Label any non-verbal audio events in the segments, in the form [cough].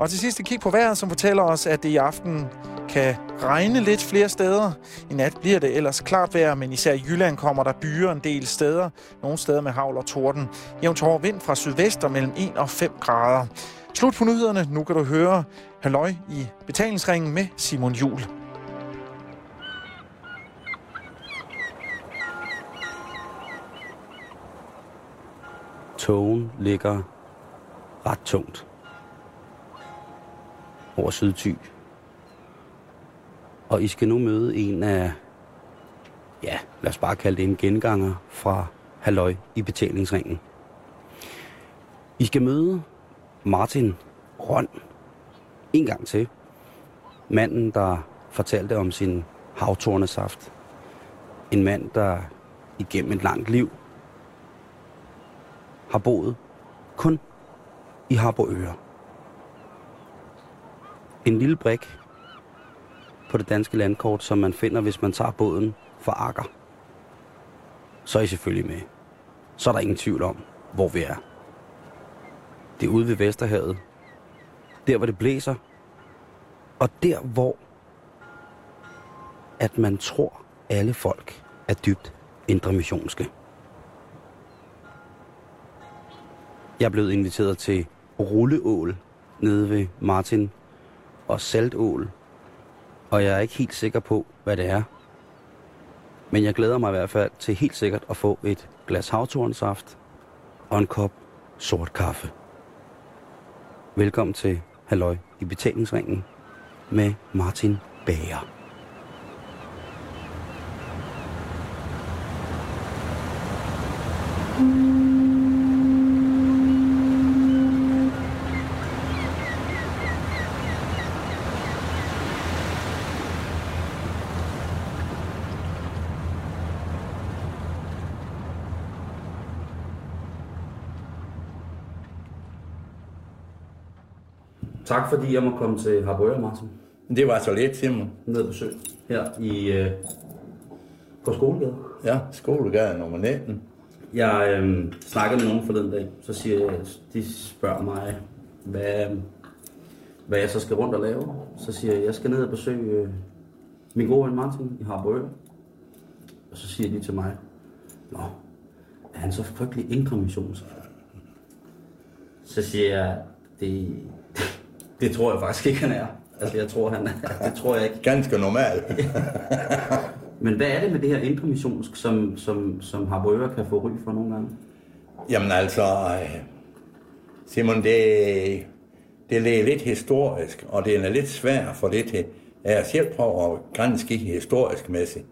Og til sidst et kig på vejret, som fortæller os, at det i aften kan regne lidt flere steder. I nat bliver det ellers klart vejr, men især i Jylland kommer der byer en del steder. Nogle steder med havl og torden. Jævnt hård vind fra sydvest og mellem 1 og 5 grader. Slut på nyhederne. Nu kan du høre Halløj i betalingsringen med Simon Jul. Togen ligger ret tungt over Sydty. Og I skal nu møde en af, ja, lad os bare kalde det en genganger fra Halløj i betalingsringen. I skal møde Martin Røn en gang til. Manden, der fortalte om sin havtornesaft. En mand, der igennem et langt liv har boet kun i Harboøre. En lille brik på det danske landkort, som man finder, hvis man tager båden fra Akker. Så er I selvfølgelig med. Så er der ingen tvivl om, hvor vi er. Det er ude ved Vesterhavet. Der, hvor det blæser. Og der, hvor at man tror, alle folk er dybt indremissionske. Jeg er blevet inviteret til rulleål nede ved Martin og saltål. Og jeg er ikke helt sikker på, hvad det er. Men jeg glæder mig i hvert fald til helt sikkert at få et glas havtornsaft og en kop sort kaffe. Velkommen til Halløj i betalingsringen med Martin Bager. Mm. Tak fordi jeg må komme til Harboøre, Martin. Det var så lidt, Simon. Ned besøg her i, øh, på Skolegade. Ja, skolegade nummer 19. Jeg øh, snakkede med nogen forleden dag, så siger jeg, de spørger mig, hvad, hvad jeg så skal rundt og lave. Så siger jeg, jeg skal ned og besøge øh, min gode ven Martin i Harboøre. Og så siger de til mig, Nå, er han så frygtelig indremissionsk? Så siger jeg, det, det, tror jeg faktisk ikke, han er. Altså, jeg tror, han er. Det tror jeg ikke. Ganske normal. [laughs] Men hvad er det med det her indremissionsk, som, som, som Harboøre kan få ry for nogle gange? Jamen altså, øh, Simon, det, det er lidt historisk, og det er lidt svært for det til. Jeg selv prøver at grænske historisk mæssigt.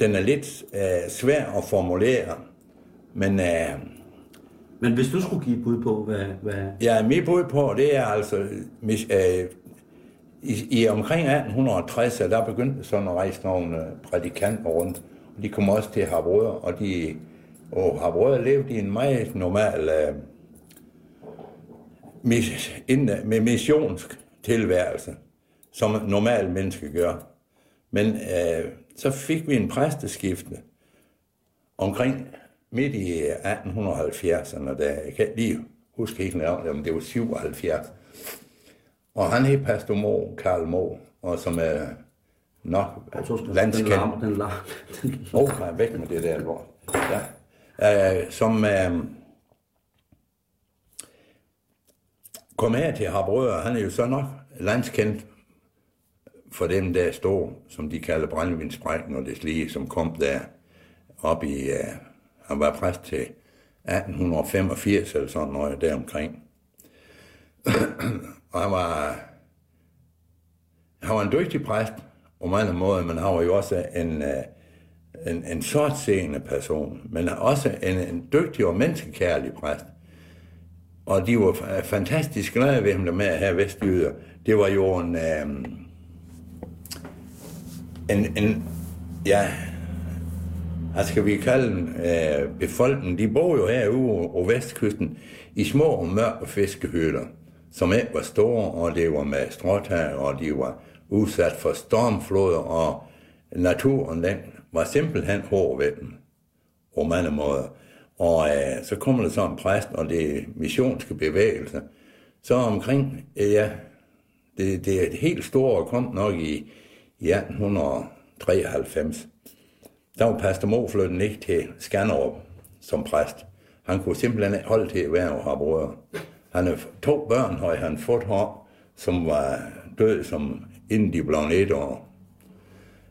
Den er lidt øh, svær at formulere, men øh, men hvis du skulle give et bud på, hvad... hvad... Ja, mit bud på, det er altså, mis- øh, i, i omkring 1860, der begyndte sådan at rejse nogle øh, prædikanter rundt. Og de kom også til Harbrød, og de og Harbrød levede i en meget normal, øh, mis, ind, med missionsk tilværelse, som normal menneske gør. Men øh, så fik vi en præsteskifte omkring midt i 1870'erne, da jeg kan lige huske helt nøjagtigt, om det var 77. Og han hed Pastor Mo, Karl Mo, og som er nok tror, den landskendt. larmer, den larmer. Den Åh, oh, nej, væk med det der lort. Ja. Uh, som uh, kom her til Harbrød, han er jo så nok landskendt for dem, der står, som de kalder brændevindsbrækken og det lige, som kom der op i, uh, han var præst til 1885 eller sådan noget deromkring. [clears throat] og han var, han var en dygtig præst på mange måder, men han var jo også en, øh, en, en sortseende person, men også en, en dygtig og menneskekærlig præst. Og de var fantastisk glade ved ham der med her have vestjyder. Det var jo en, øh, en, en ja, hvad skal vi kalde dem, øh, befolkningen, de bor jo herude på vestkysten i små og mørke fiskehytter, som ikke var store, og det var med stråtag, og de var udsat for stormfloder, og naturen, den var simpelthen hård ved dem, på mange måder. Og øh, så kommer der så en præst, og det missionske bevægelse, Så omkring, øh, ja, det, det er et helt stort kom nok i, i 1893. Der var pastor Mo flyttet ikke til Skanderup som præst. Han kunne simpelthen ikke holde til at være og have brødre. Han har to børn, har han fået her, som var død, som inden de blev et år.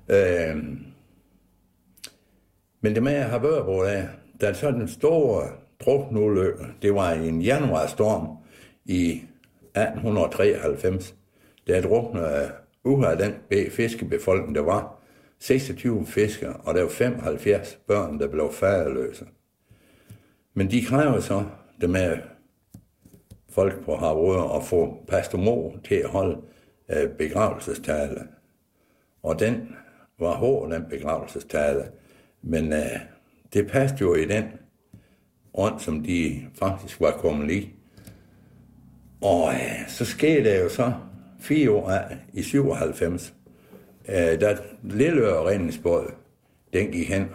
Øh, men det med at have børn af, der så den store druknulykke, det var en januarstorm i 1893, der druknede ud af den fiskebefolkning, der var 26 fiskere, og der var 75 børn, der blev faderløse. Men de kræver så, det med folk på Harbrød, at få pastor Mo til at holde øh, begravelsestale. Og den var hård, den begravelsestale. Men øh, det passede jo i den ånd, som de faktisk var kommet i. Og øh, så skete det jo så fire år af, i 97, øh, da lille redningsbåd, den gik hen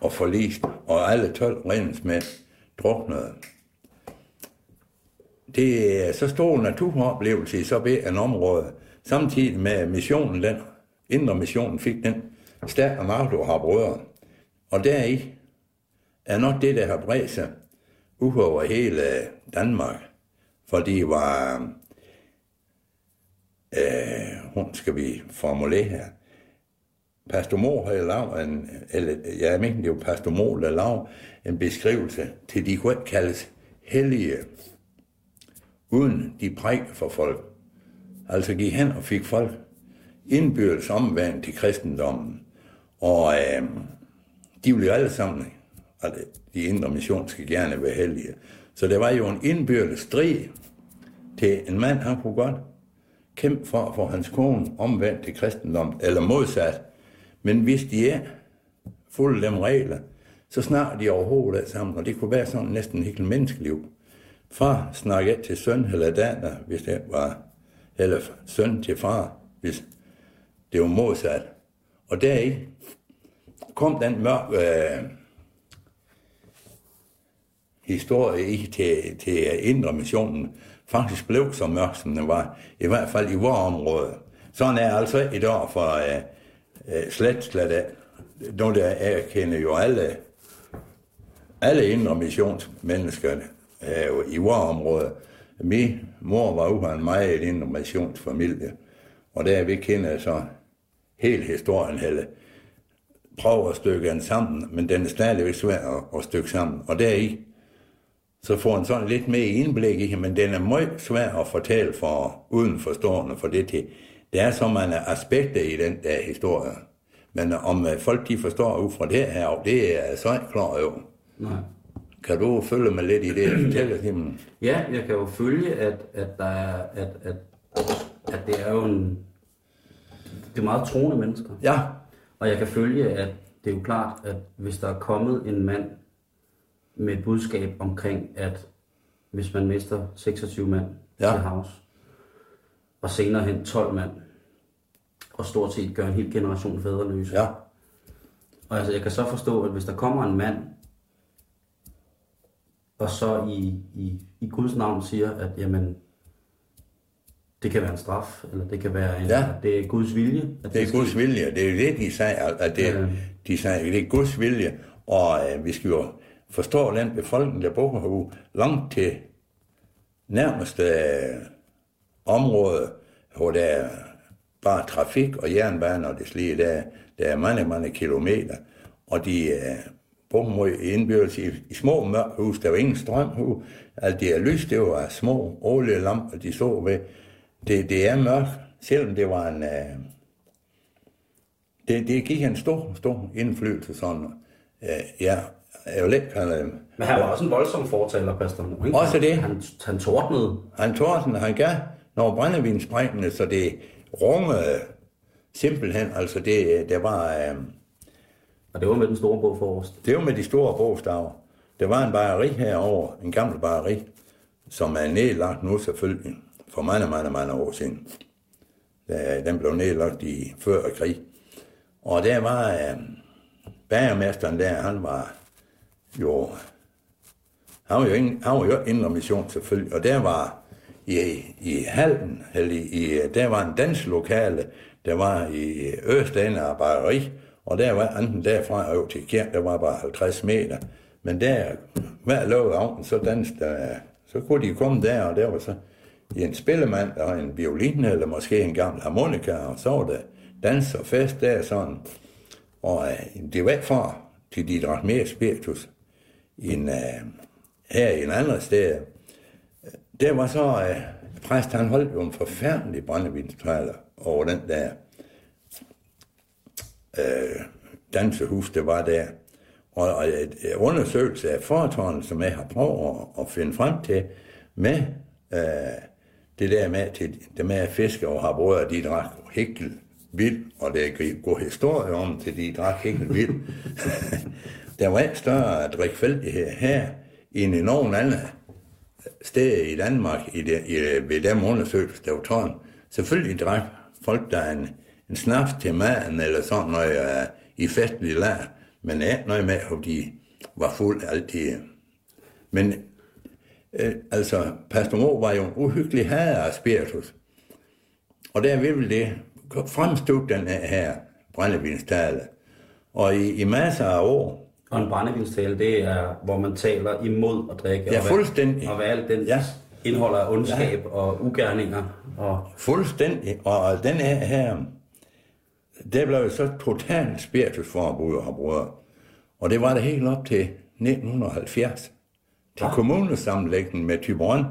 og forliste, og alle 12 redningsmænd druknede. Det er så stor naturoplevelse i så ved en område, samtidig med missionen, den indre missionen fik den stærke magt har brødre. Og deri er nok det, der har bredt sig ud over hele Danmark. Fordi var, øh, hun skal vi formulere her, Pastor Mor havde lavet en, eller jeg mener det var Pastor Mor, der lavede en beskrivelse til de kunne kaldes hellige, uden de præg for folk. Altså gik hen og fik folk indbyrdes omvendt til kristendommen. Og øh, de ville jo alle sammen, og de indre mission skal gerne være hellige. Så det var jo en indbyrdes strid til en mand, han kunne godt kæmpe for at få hans kone omvendt til kristendom, eller modsat. Men hvis de er fulde dem regler, så snart de overhovedet er sammen, og det kunne være sådan næsten helt menneskeliv. Far snakke til søn eller datter, hvis det var, eller søn til far, hvis det var modsat. Og deri kom den mørke øh, historie i til, til indre missionen faktisk blev så mørk, som den var, i hvert fald i vores område. Sådan er altså i dag for øh, øh, slet, slet af. Nu der jeg kender jo alle, alle indre missionsmennesker øh, i vores område. Min mor var jo en meget indre missionsfamilie, og der vi kender så hele historien, hele prøver at stykke den sammen, men den er stadigvæk svær at, at stykke sammen. Og deri, så får en sådan lidt mere indblik i, men den er meget svær at fortælle for udenforstående, for det til. Det er så mange aspekter i den der historie. Men om øh, folk de forstår ud fra det her, det er så ikke klar over. Nej. Kan du følge mig lidt i det, jeg fortæller til Ja, jeg kan jo følge, at, at, der er, at, at, at det er jo en... Det er meget troende mennesker. Ja. Og jeg kan følge, at det er jo klart, at hvis der er kommet en mand med et budskab omkring, at hvis man mister 26 mand ja. til havs, og senere hen 12 mand, og stort set gør en hel generation fædreløse. Ja. Og altså, jeg kan så forstå, at hvis der kommer en mand, og så i, i, i Guds navn siger, at jamen, det kan være en straf, eller det kan være en, ja. at det er Guds vilje. At det er Guds vilje, det er det, de sagde, at det, ja. de sagde, det er Guds vilje, og øh, vi skal jo forstår den befolkning, der bor herude, langt til nærmeste øh, område, hvor der er bare trafik og jernbane og det slige, der, der er mange, mange kilometer, og de øh, bor mod indbyrdes i, i små mørke hus, der var ingen strøm alt det er lys, det var små olielamper, de så ved, det, det er mørkt, selvom det var en... Øh, det, det gik en stor, stor indflydelse sådan. Øh, ja, jeg vil ikke kalde Men han var også en voldsom fortaler, Pastor Ikke? Også det. Han, han tordnede. Han tordnede, han gav når brændevinsprængende, så det rungede simpelthen, altså det, det var... Øh, og det var med den store bog forrest? Det var med de store bogstaver. Der var en bageri herover, en gammel bageri, som er nedlagt nu selvfølgelig for mange, mange, mange år siden. Den blev nedlagt i før krig. Og der var øh, bagermesteren der, han var jo, han var jo, ingen, han var jo indre mission selvfølgelig, og der var i, i Halden, eller i, der var en danslokale, der var i Østende og Bageri, og der var enten derfra og over til kirken, der var bare 50 meter. Men der, hver lov aften, så dans der, så kunne de komme der, og der var så en spillemand og en violin, eller måske en gammel harmonika, og så var der dans og fest der sådan. Og øh, det var for, til de drak mere spiritus, end øh, her i en anden sted. Der var så, øh, præst han holdt jo en forfærdelig brændevinstræler over den der øh, dansehus, der var der. Og, og et, undersøgelse af foretårnet, som jeg har prøvet at, at finde frem til, med øh, det der med, til, det med at fiske og har brød, de drak hækkel vild, og det er god historie om, til de drak hækkel vild. [laughs] der var ikke større drikfældighed her, end i nogen anden sted i Danmark, i det, i, ved dem undersøgelser, der var tårn. Selvfølgelig drak folk, der er en, en snaps til maden, eller sådan noget, uh, i festlig lær, men ikke noget med, at de var fuld altid. Men øh, altså, Pastor Mo var jo en uhyggelig herre af spiritus. Og der vil det fremstå den her brændevinstale. Og i, i masser af år... Og en brændevinstale, det er, hvor man taler imod at drikke. Ja, fuldstændig. Og hvad alt den ja. indeholder af ondskab ja. og ugerninger. Og... Fuldstændig. Og den her, her der blev så totalt spiritusforbud og brødre. Og det var det helt op til 1970. Til ja. kommunesammenlægningen med Tyborn.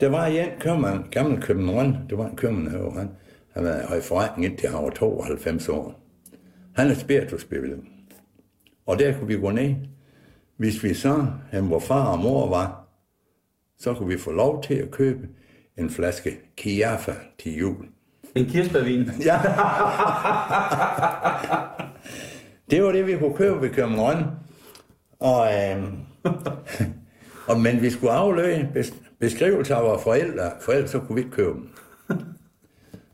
Der var en købmand, gammel købmand, det var en købmand han, han var i forretning indtil han var 92 år. Han er spiritusbevillet. Og der kunne vi gå ned. Hvis vi så, han hvor far og mor var, så kunne vi få lov til at købe en flaske Kiafa til jul. En kirsebærvin? [laughs] Ja. det var det, vi kunne købe ved København. Og, øh, [laughs] og, men vi skulle afløse beskrivelser af vores forældre, for ellers så kunne vi ikke købe dem.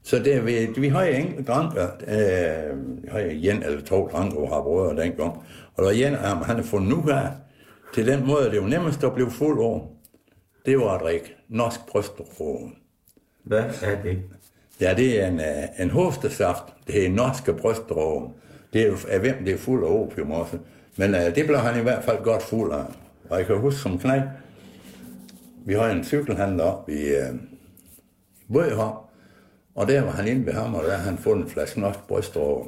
Så det, vi, vi har enkelt dranker, øh, vi har en eller to dranker, hvor har brødre dengang. Og der en af ham, han har fundet nu her, til den måde, det var nemmest at blive fuld over. Det var at drikke norsk brystråden. Hvad er det? Ja, det er en, øh, en hostesaft. Det er norske brystråden. Det er af hvem det er fuld af opium også. Men uh, det blev han i hvert fald godt fuld af. Og jeg kan huske som knæk, vi har en cykelhandler op i uh, Bøgehånd, og der var han inde ved ham, og der han fundet en flaske norsk brystråd.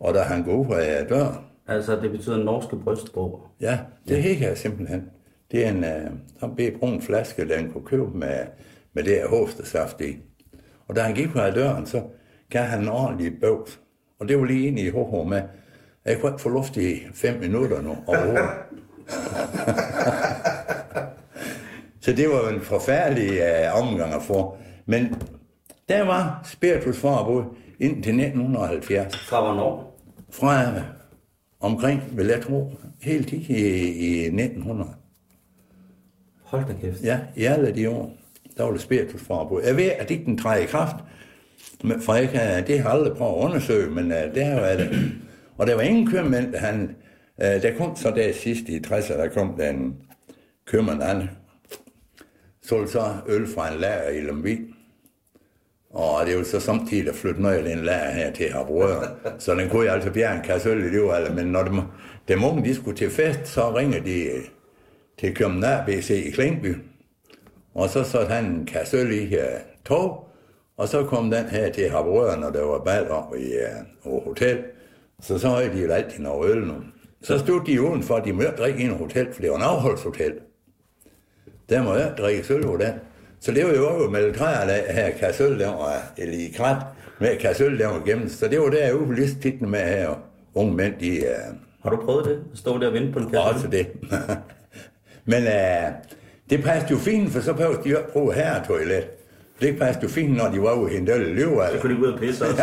Og da han går ud af døren... Altså, det betyder norske brystråd? Ja, det ja. her simpelthen. Det er en uh, en brun flaske, der han kunne købe med, med det her hostesaft i. Og da han gik ud af døren, så gav han en ordentlig bøvs. Og det var lige ind i HH med, jeg kunne ikke få luft i fem minutter nu overhovedet. [laughs] så det var en forfærdelig uh, omgang at få. Men der var spiritusforbud indtil 1970. Fra hvornår? Fra omkring, vil jeg tro, helt i, i 1900. Hold da kæft. Ja, i alle de år, der var det spiritusforbud. Jeg ved, at det ikke den træder i kraft, for jeg kan, det har jeg aldrig prøvet at undersøge, men uh, det har været det. Og der var ingen købmænd, han, uh, der kom så der sidst i 60'erne, der kom den købmand, han solgte så øl fra en lager i Lemvig. Og det er jo så samtidig at flytte noget af den lager her til Harbrøder. så den kunne jeg altså bjerge en kasse øl i det var, men når dem, dem unge de skulle til fest, så ringer de øh, til København BC i Klingby. Og så satte han en kasse øl i her tog, og så kom den her til Harbrød, når der var bal om i uh, hotel. Så så havde de jo altid noget øl nu. Så stod de udenfor, de mødte drikke i en hotel, for det var en afholdshotel. Der må jeg drikke sølv på den. Så det var jo med træer af her kassøl, der var, eller i krat, med kassøl, der var gennem. Så det var der ude på listetitlen med her, unge mænd, de... Uh, Har du prøvet det? At stå der og vente på en kassøl? Også det. [laughs] Men uh, det passede jo fint, for så behøvede de jo ikke bruge her toilet. Det passede jo fint, når de var ude i en dølle løv. Så kunne de ud og pisse også. [laughs]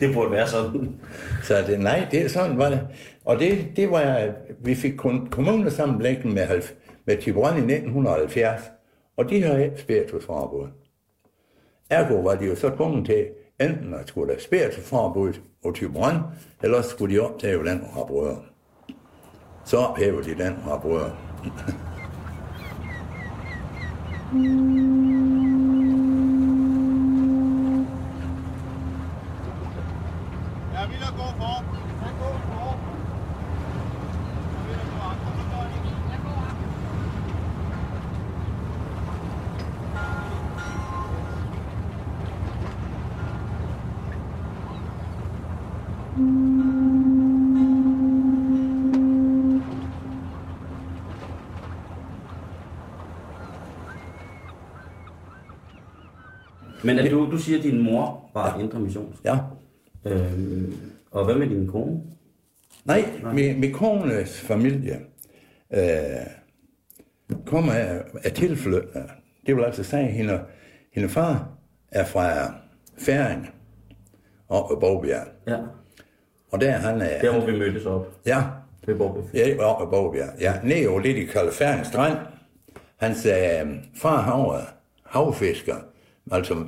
det burde være sådan. Så det, nej, det er sådan var det. Og det, det var, vi fik kommunesammenlægning med 90 med Tiburon i 1970, og de havde ikke spiritusforbud. Ergo var de jo så tvunget til enten at skulle have spiritusforbud og Tiburon, eller skulle de optage den og brødre. Så ophævede de den og [laughs] brødre. Jeg vil gå for. Jeg går for. Jeg vil gå for. Så går de. Jeg går for. Men at du, du siger, at din mor var ja. indre missionsk. Ja. Øh, og hvad med din kone? Nej, min, min kones familie øh, kommer af, af tilflyttende. Det vil altså sige, at hende, hende far er fra Færing ved Bogbjerg. Ja. Og der han er... Der hvor vi mødtes op Ja, ved Borgby. ja op ved Bogbjerg. Ja, nede over lidt i Kalfæring Strand. Hans øh, far han var havfisker, altså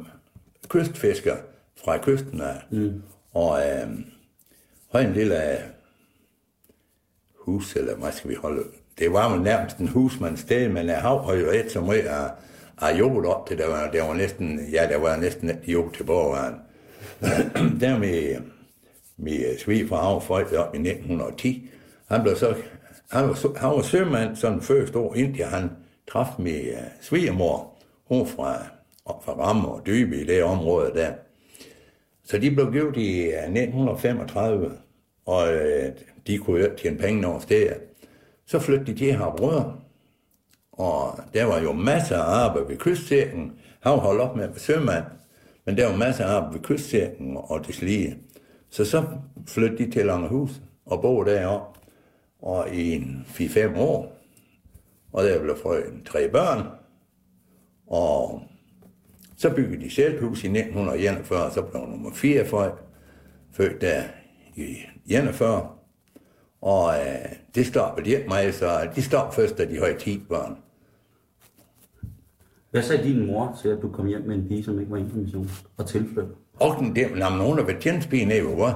kystfisker fra kysten af. Mm. Og øh, havde en lille øh, hus, eller hvad skal vi holde? Det var jo nærmest en husmandssted, men øh, hav har jo et meget af, af jord op til, der var, der var næsten, ja, der var næsten et jord til borgeren. [clears throat] der med, med svigerfar hav folk op i 1910, han blev så, han var, han var sømand sådan første år, indtil han traf med uh, svigermor, hun fra, for fra Ramme og Dybe i det område der. Så de blev givet i øh, 1935, og øh, de kunne jo tjene penge over steder. Så flyttede de til Harbrød, og der var jo masser af arbejde ved kystsækken. Han holdt op med at være sømand, men der var masser af arbejde ved kystsækken og det slige. Så så flyttede de til Langerhus og boede deroppe, og i en 4-5 år. Og der blev frøen tre børn, og så byggede de selv hus i 1941, så blev nummer 4 født, der i 41. Og øh, det stoppede de ikke mig, så de stoppede først, da de havde 10 børn. Hvad sagde din mor til, at du kom hjem med en pige, som ikke var missionsk og tilflyttet? Og den der, jamen, hun har været tjenestepige nede ved vores.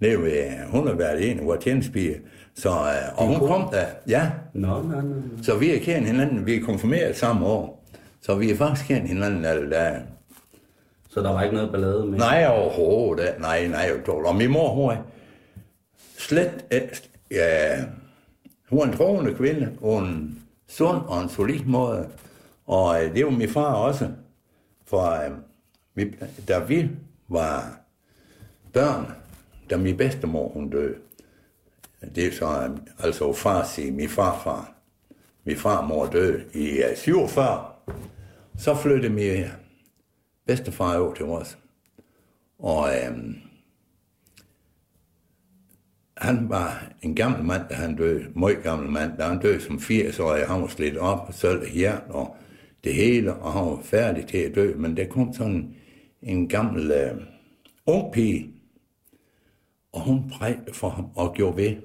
Nede ved, hun har været en af vores tjenestepige. Så, øh, og hun kom der, ja, Nå, nå, nå. så vi er kendt hinanden, vi er konfirmeret samme år. Så vi er faktisk kendt hinanden alle dage. Så der var ikke noget ballade med? Nej, overhovedet. Nej, nej. Og min mor, hun er slet, ja, hun er en troende kvinde, og en sund og en solid måde. Og øh, det var min far også. For øh, vi, da vi var børn, da min bedstemor hun døde, det er så øh, altså far sige, min farfar, min farmor døde i øh, 47, så flyttede min bedstefar over til os. Og øhm, han var en gammel mand, da han døde. Meget gammel mand. Da han døde som 80-årig, han var slidt op og solgte hjert og det hele, og han var færdig til at dø. Men der kom sådan en gammel øh, ung pige, og hun prægte for ham og gjorde ved.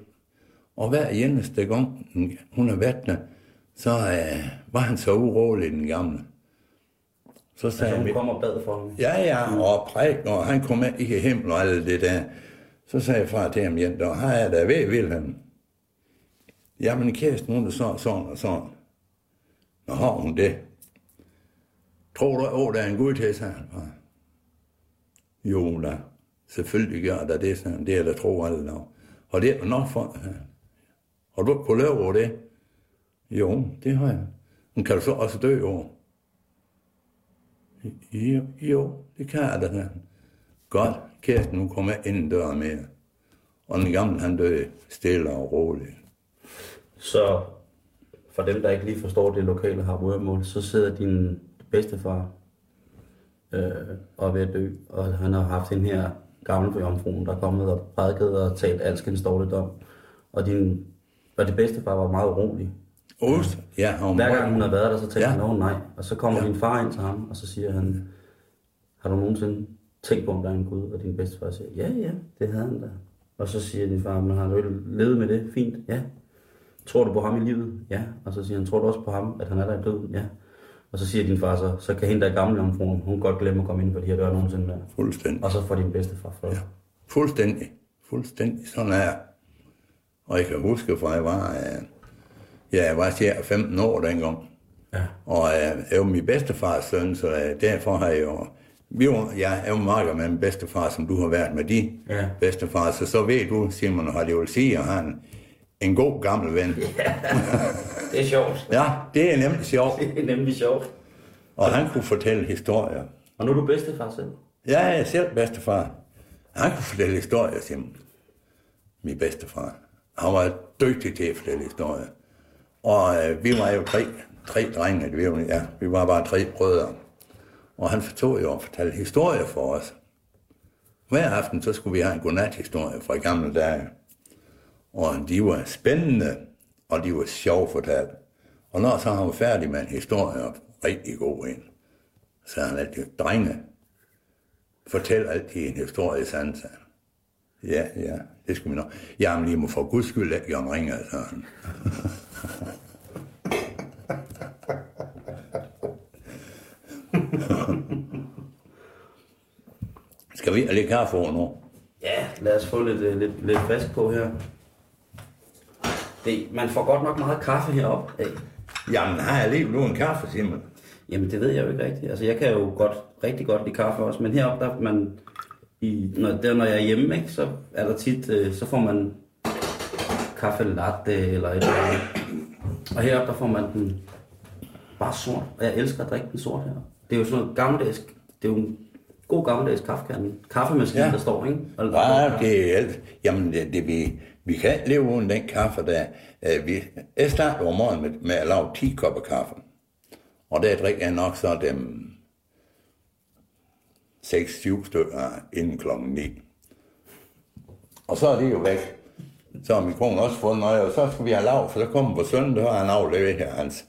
Og hver eneste gang, hun er været der, så øh, var han så urolig, den gamle. Så sagde Altså, han, hun kom og bad for ham. Ja, ja, og præk, og han kom ind i himlen og alt det der. Så sagde jeg far til ham, Jens, og har jeg da ved, Wilhelm? Jamen, kæresten, hun er sådan, sådan og sådan. Nå, har hun det? Tror du, at der er en gud til, sagde han far. Jo, da. Selvfølgelig gør der det, sagde han. Det er der tro alle dag. Og det er nok for... Har du ikke kunnet lave over det? Jo, det har jeg. Men kan du så også dø over? Jo, jo, det kan jeg da. sagde. Godt, kæresten, nu kommer jeg ind døren med. Og den gamle, han døde stille og roligt. Så for dem, der ikke lige forstår det lokale harmonimål, så sidder din bedstefar øh, og er ved at dø, og han har haft den her gamle jomfruen, der er kommet og prædiket og talt alskens dårligdom. Og din og det bedstefar var meget urolig. Ost? Ja, var Hver gang hun har været der, så tænker Ja. han, "Nå, nej. Og så kommer Ja. din far ind til ham, og så siger han, har du nogensinde tænkt på, om der er en Gud? Og din bedstefar siger, ja, ja, det havde han da. Og så siger din far, men har du ikke levet med det? Fint, ja. Tror du på ham i livet? Ja. Og så siger han, tror du også på ham, at han er der i døden? Ja. Og så siger din far så, så kan hende der er gamle omfruen, hun godt glemme at komme ind på de her døre nogensinde mere. Fuldstændig. Og så får din bedstefar fred. Ja. Fuldstændig. Fuldstændig. Sådan er jeg. Og jeg kan huske, for jeg var, øh, ja, jeg var cirka 15 år dengang. Ja. Og øh, jeg jo min bedstefars søn, så øh, derfor har jeg jo... Vi var, jeg er jo meget med min bedstefar, som du har været med de Ja. bedstefar, så så ved du, Simon, hvad det vil sige, at han en god gammel ven. Det er sjovt. [laughs] Ja, det er nemlig sjovt. Det er nemlig sjovt. Og han kunne fortælle historier. Og nu er du bedstefar selv. Jeg er selv bedstefar. Han kunne fortælle historier, Simon. Min bedstefar. Han var dygtig til at fortælle historier. Og øh, vi var jo tre, tre drenge, vi var, ja, vi var bare tre brødre. Og han fortog jo at fortælle historier for os. Hver aften, så skulle vi have en godnat-historie fra gamle dage. Og de var spændende, og de var sjovt fortalt. Og når så han var færdig med en historie, og rigtig god en, så han altid, drenge, fortæl altid en historie sandt. sagde han. Ja, ja, det skulle vi nok. Jamen, I må for guds skyld ikke gøre ringer, sagde [laughs] han. Skal vi have lidt kaffe over nu? Ja, lad os få lidt, øh, lidt, lidt frisk på her. Det, man får godt nok meget kaffe heroppe. Af. Jamen, har jeg lige nu en kaffe, Simon? Jamen, det ved jeg jo ikke rigtigt. Altså, jeg kan jo godt, rigtig godt lide kaffe også, men heroppe, der man, i, når, der, når jeg er hjemme, ikke, så er der tit, øh, så får man kaffe latte eller et eller andet. Og heroppe, der får man den bare sort. Og jeg elsker at drikke den sort her. Det er jo sådan noget gammeldags, det er jo en god gammeldags kaffekande. Kaffemaskine, Ja. der står, ikke? Og, Ja, det er alt. Jamen, det, det, vi, vi kan ikke leve uden den kaffe der. Øh, Vi, jeg starter om morgenen med, med at lave 10 kopper kaffe. Og der drikker jeg nok så dem 6-7 stykker inden klokken 9. Og så er det jo væk. Så har min kone også fået noget, og så skal vi have lav, for så kommer på søndag, har han afleveret her hans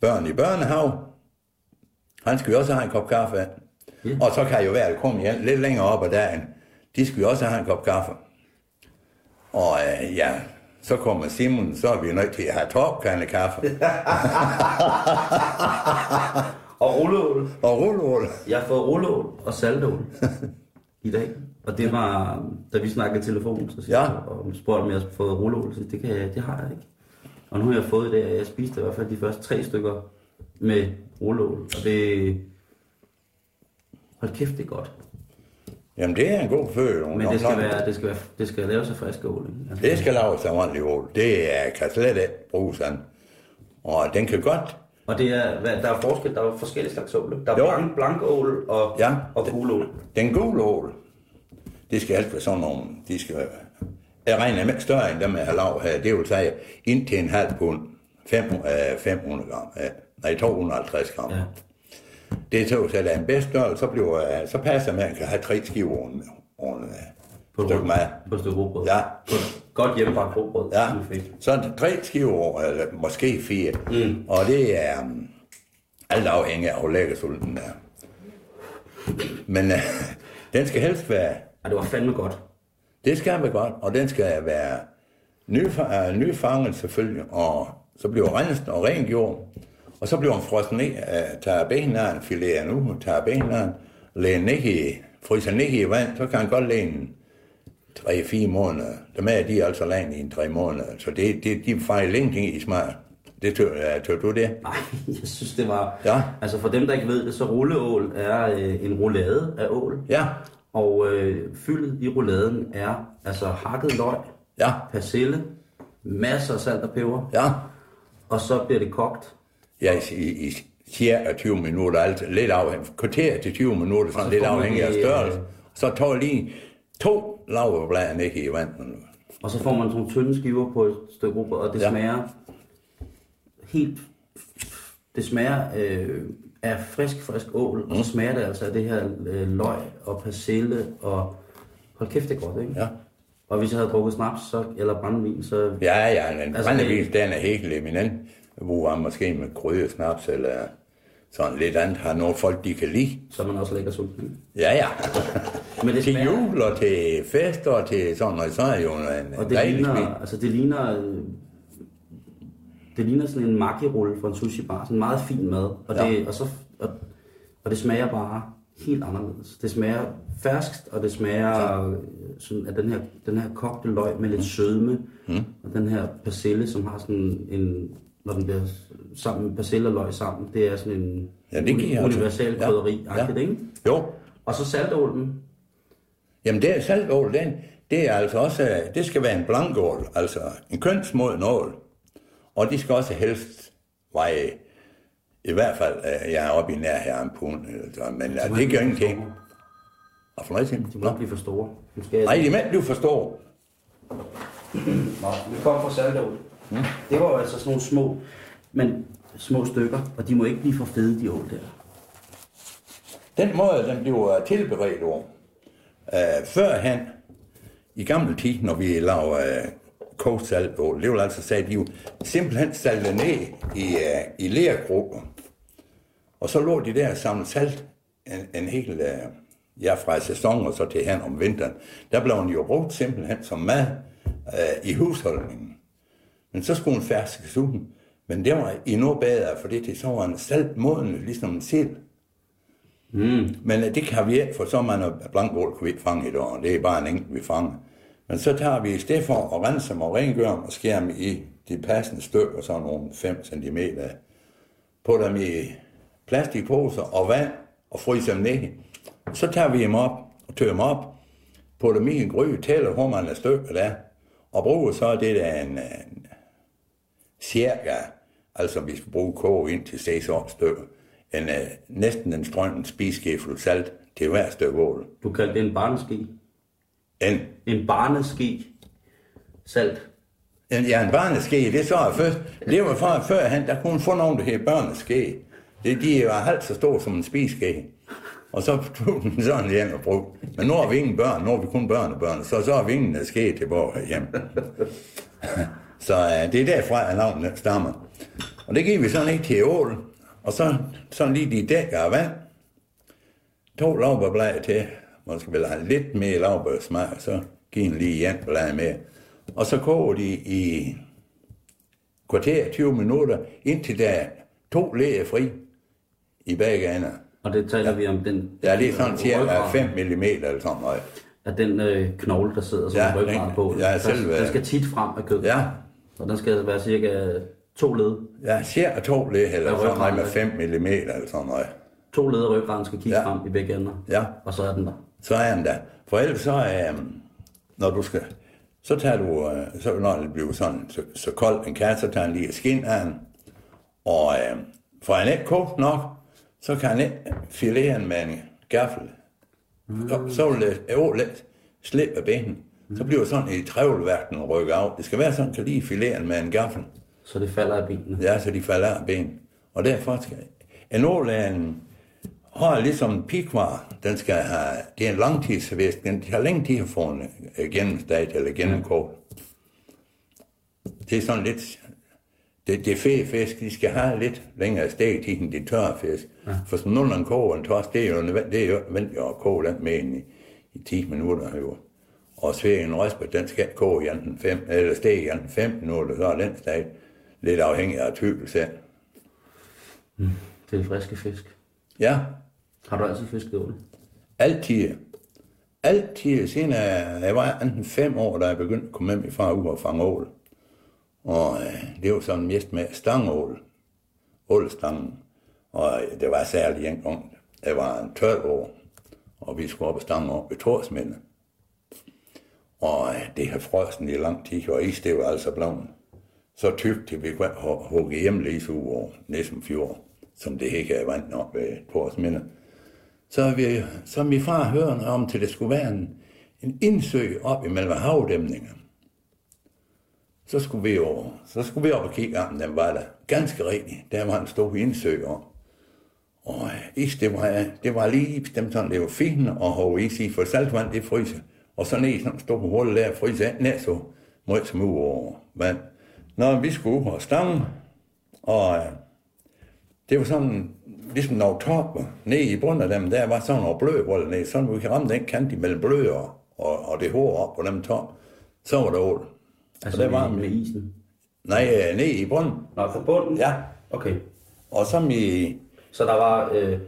børn i børnehave. Han skal jo også have en kop kaffe. Ja. Og så kan jo være, at komme hjem lidt længere op ad dagen. De skal jo også have en kop kaffe. Og øh, ja, så kommer Simon, så er vi nødt til at have topkande kaffe. [laughs] og rulleål. og rulleål. Jeg har fået rulleål og saltål [laughs] i dag. Og det var, da vi snakkede i telefon, så siger Ja. og spurgte, om jeg havde fået rulleål. Så det, kan jeg, det har jeg ikke. Og nu har jeg fået det, jeg spiste i hvert fald de første tre stykker med rulleål. Og det... Hold kæft, det er godt. Jamen, det er en god føde. Men det skal, være, det skal, være, det skal laves af frisk ål. Altså, Det skal laves af ordentlig ål. Det er, kan slet ikke bruges sådan. Og den kan godt... Og det er, hvad, der er forskel, der er forskellige slags ål. Der er Jo. blank, blank ål og, Ja. og gul ål. Den gule ål, det skal altid være sådan nogle... De skal jeg regner med større end dem, jeg har lavet her. Det vil sige indtil en halv pund. Fem, øh, 500 gram. Ja. Nej, 250 gram. Ja. Det er så, så der er en bedst størrelse, så, bliver, øh, så passer man, at man kan have tre skiver oven, oven På stykke mad. På et stykke. Ja. Godt hjemmebagt råbrød. Ja, du fik. så det tre skiver eller måske fire. Mm. Og det er um, alt afhængig af, hvor lækker sulten er. Men uh, [laughs] den skal helst være, Ej, det var fandme godt. det skal være godt, og den skal være nyfa- uh, nyfanget selvfølgelig, og så bliver renset og rengjort, og så bliver den frosset ned, uh, tager benene, filerer nu, tager benene, lægger ned i, fryser ned i vand, så kan han godt lægge en 3-4 måneder. Dem er de altså laget i en 3 måneder, så det, det, de fejler ingenting i smag. Det tør, tør du det? Nej, [laughs] jeg synes, det var... Ja. Altså for dem, der ikke ved det, så rulleål er øh, en roulade af ål. Ja, Og øh, fyldet i rouladen er altså hakket løg, ja, persille, masser af salt og peber, ja. og så bliver det kogt. Ja, i, i, cirka 20 minutter, altså lidt afhængig, kvarter til 20 minutter, sådan Så lidt afhængig af det, størrelse. øh, Så tager lige to laverblader ned i vandet. Og så får man sådan nogle tynde skiver på et stykke rugbrød, og det Ja. smager helt... Det smager øh, af frisk, frisk ål, mm. og så smager det altså af det her øh, løg og persille, og hold kæft, det er godt, ikke? Ja. Og hvis jeg havde drukket snaps så, eller brændevin, så... Ja, ja, en Altså, brændevin, det- den er helt eminent. Hvor man måske med krydder, snaps eller sådan lidt andet, har nogle folk, de kan lide. så man også lækker sulten. Ja, ja. [laughs] Men det til smager, jul og til fest og til sådan noget, så er jo en og det ligner, smil. altså det ligner, øh, det ligner sådan en makirulle fra en sushi bar, sådan meget fin mad, og, Ja. det, og, så, og, og det smager bare helt anderledes. Det smager ferskt, og det smager øh, sådan af den her, den her kogte løg med lidt sødme, mm. og den her persille, som har sådan en når den bliver sammen med persille og løg sammen. Det er sådan en Ja, det giver uni- altså- universal ja, krydderi, ja. ja. ikke? Jo, Og så saltålen. Jamen det er saltål, den, det er altså også, øh, det skal være en blankål, altså en kønsmoden ål. Og de skal også helst veje, i hvert fald, øh, jeg er oppe i nær her en pund, så, men må øh, det ikke gør blive ingenting. for Og for noget De må ikke blive for store. Skal. Nej, de mænd, du forstår. Nå, vi kommer fra saltål. Mm. Det var jo altså sådan nogle små, men små stykker, og de må ikke blive for fede, de ål der. Den måde, den bliver tilberedt over. Øh, førhen, i gamle tid, når vi lavede øh, kogt saltål, det vil altså sige, at de jo simpelthen salte ned i, øh, i lærgrupper. Og så lå de der samlet salt en, en hel, øh, ja, fra sæson og så til hen om vinteren. Der blev den jo brugt simpelthen som mad øh, i husholdningen. Men så skulle den ferskes ud. Men det var endnu bedre, fordi det så var en saltmoden, ligesom en sild. Mm. Men øh, det kan vi ikke, for så mange blankål kan vi ikke fange i dag, det er bare en enkelt, vi fanger. Men så tager vi i stedet for at rense dem og rengøre dem og skære dem i de passende stykker, sådan nogle 5 cm, putter dem i plastikposer og vand og fryser dem ned. Så tager vi dem op og tør dem op, putter dem i en gryde, tæller hvor mange stykker der, og bruger så det der en, en cirka, altså vi skal bruge koge ind til 6 år stykker, en, uh, næsten en strøm spiseske fuld salt til hver stykke ål. Du kaldte det en barneski. En, En barneski salt. en, ja, en barneske, det så jeg først. Det var fra før han, der kunne få nogen, der hed børneske. Det, de var halvt så store som en spiseske. Og så tog den sådan hjem og brugte. Men nu har vi ingen børn, nu har vi kun børnebørn, så, så har vi ingen ske tilbage hjem. Så uh, det er derfra, at navnet stammer. Og det giver vi sådan ikke til ål. Og så sådan lige de dækker af vand. To laurbærblad til. Måske vil have lidt mere laurbærsmag, og så giv en lige igen blad med. Og så koger de i kvarter 20 minutter, indtil der er to læger fri i begge ender. Og det taler vi om den... Ja, det er sådan cirka ryggrad. 5 mm eller sådan noget. Af den øh, knogle, der sidder som Ja, ja, en ryggrad den- på. ja, der, selve- den skal tit frem af kød. Ja, Og den skal være cirka to led. ja cirka to læger eller Ja, sådan noget med ryggraden, 5 mm eller sådan noget. To led ryggraden skal kigge Ja. frem i begge ender. Ja. Og så er den der. Så er den der. For ellers så, øh, når du skal, så tager du, øh, så når det bliver sådan, så, så kold en kat, så tager han lige skin af den. Og øh, for han ikke kogt nok, så kan han ikke filere den med en gaffel. Så, så vil det jo lidt slippe af benen. Så bliver sådan i trævelværten rykke af. Det skal være sådan, så lige filere den med en gaffel. Så det falder af benene. Ja, så de falder af ben. Og derfor skal en ål er en, har ligesom en pikvar, den skal have, det er en langtidsvæsk, den har længe tid at få en øh, gennemstad eller gennemkogt. Det er sådan lidt, det, det fede fisk, de skal have lidt længere steg end de tørre fisk. Ja. For som nogen man koger en torsk, det er jo nødvendigt, at koge den med i, i 10 minutter. Jo. Og svær en den skal koge i enten 5, eller steg i enten 5 minutter, så er den steg lidt afhængig af tykkelse. Det er friske fisk. Ja, Har du altid fisket ål? altid. Altid, siden jeg, jeg var enten fem år, da jeg begyndte at komme med min far ud og fange ål. Og øh, det var sådan mest med stangål. Ålstangen. Og øh, det var særligt en gang, jeg var en 12 år, og vi skulle op og stange op ved Torsminde. Og det har frosten i lang tid, og is det var altså blevet så tykt, at vi kunne hugge hjem lige så over næsten fjord, som det ikke er vant nok ved Torsminde. Så vi, så min far hørt om, til det skulle være en, en indsø op imellem havdæmninger. Så skulle vi over, så skulle vi op og kigge, om den var der. Ganske rigtigt, der var en stor indsø op. Og is, det var, det var lige bestemt sådan, det var fint og have is i, for saltvand, det fryser. Og så ned i sådan en stor hul der, fryser ikke ned så meget som ud over vand. Når vi skulle ud og stange, og øh, det var sådan, ligesom nogle topper nede i bunden af dem, der var sådan nogle blødvold nede, sådan vi kan ramme den kant imellem blød og, og, og det hår op på dem top. Så var det ål. Altså og der var med, med isen? Nej, øh, nede i bunden. Nå, fra bunden? Ja. Okay. Og så i, Så der var øh,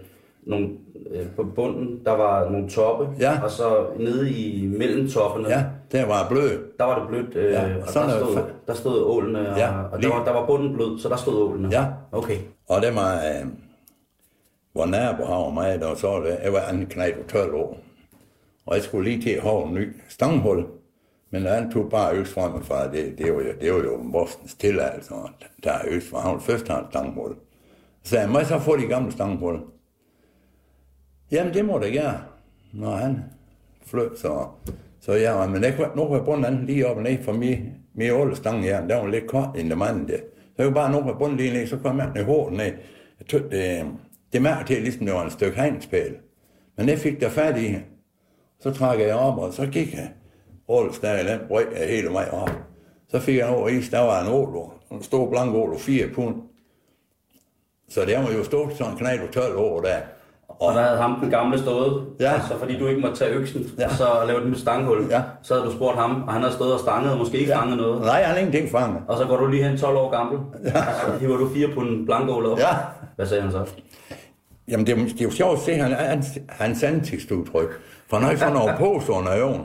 nogle, øh, på bunden, der var nogle toppe, Ja. og så nede i mellem toppene, Ja. der var blød. Der var det blødt, øh, Ja, og sådan der er- stod, der stod ålene, og, Ja, og der, var, der var bunden blød, så der stod ålene. Ja. Okay. Og det var, øh, hvor nabo har mig, og så det, jeg var en knæt på 12 år. Og jeg skulle lige til at have en ny stanghul. Men han tog bare øst fra mig, fra det, det, var jo, det var jo Mostens tilladelse, og der er øst fra. Han først have en stanghul. Så sagde jeg, må jeg så få de gamle stanghul? Jamen, det må det gøre, Når han flød, så, så ja, men jeg kunne, nu kunne jeg bunde den lige op og ned for min, min old her, der var lidt kort end det anden. Så jeg kunne bare nu kunne bunde lige ned, så kom jeg den i hården ned. Jeg tød, det, det mærkede til, ligesom det var en stykke hegnspæl. Men det fik der fat i, så trak jeg op, og så gik jeg Ålsdag, den brød jeg hele vejen op. Så fik jeg over is, der var en ålo, en stor blank ålo, 4 pund. Så der var jo stort sådan en knæt 12 år der. Og der havde ham den gamle stået, Ja. og så fordi du ikke måtte tage øksen, Ja. og så lave den stanghul, Ja. så havde du spurgt ham, og han havde stået og stanget, og måske ikke ja. fanget noget. Nej, han har ingenting fanget. Og så går du lige hen 12 år gammel, ja. og så hiver du fire på en blankål op. Ja. Hvad sagde han så? Jamen, det er, det er jo sjovt at se han, hans, hans ansigtsudtryk. For han har ikke fået noget pose under øven.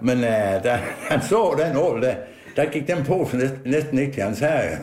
Men uh, da han så den ål der, der gik den pose næsten, næsten ikke til hans herre.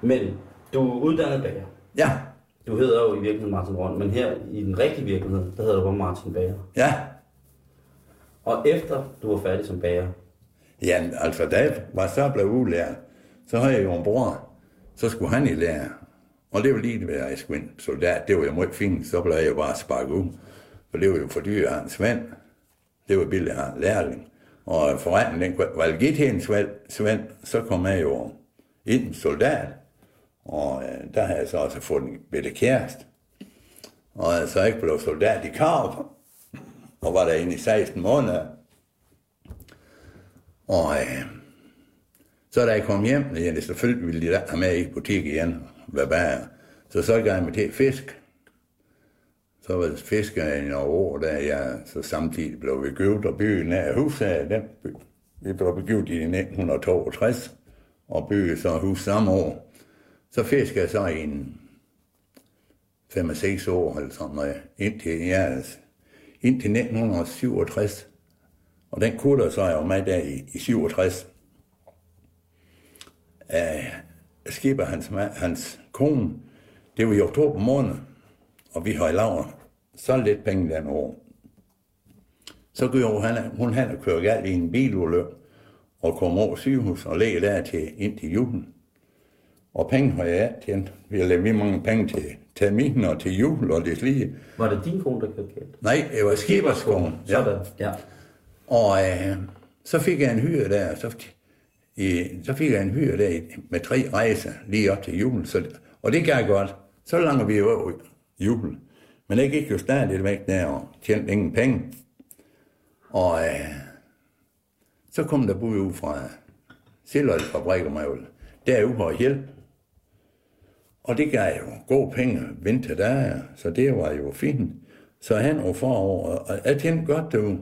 Men du er uddannet bager. Ja, Du hedder jo i virkeligheden Martin Røn, men her i den rigtige virkelighed, der hedder du bare Martin Bager. ja. Og efter du var færdig som bager, Ja, altså da jeg var så blevet udlært, så havde jeg jo en bror, så skulle han i lære. Og det var lige det, jeg skulle ind soldat. Det var jo meget fint, så blev jeg bare sparket ud. For det var jo for dyrt af en svend. Det var billigt af en lærling. Og forretningen, den var givet til en svend, så kom jeg jo ind som soldat. Og øh, der havde jeg så også fået en bitte kæreste. Og så ikke blev soldat i Karp, og var der i 16 måneder. Og øh, så da jeg kom hjem, ja, det selvfølgelig ville de da have med i butik igen, hvad bager. Så så gav jeg mig til fisk. Så var det fisker i nogle år, da jeg så samtidig blev vi givet, og byen af huset, af den by, vi blev begivet i 1962, og byggede så hus samme år. Så fiskede jeg så i en 5-6 år, eller sådan noget, indtil, ja, indtil 1967. Og den kutter så jeg jo med der i, i 67. Uh, skipper hans, hans kone, det var i oktober måned, og vi har lavet så lidt penge den år. Så gjorde han, hun han og køre galt i en bilulykke, og kom over sygehus og lægge der til ind til julen. Og penge har jeg tjent. Vi har lavet mange penge til terminen og til jul og det lige. var det din kone, der kørte galt? Nej, det var skiberskoen. Sådan, ja. Og øh, så fik jeg en hyre der, så, i, så fik jeg en hyre der med tre rejser lige op til jul. Så, og det gav godt. Så langer vi jo jul. Men det gik jo stadig væk der og tjente ingen penge. Og øh, så kom der bud ud fra Sillerød fabrik om Ævle. Derude var hjælp. Og det gav jo gode penge vinter der, så det var jo fint. Så han og forover, og jeg tænkte godt du.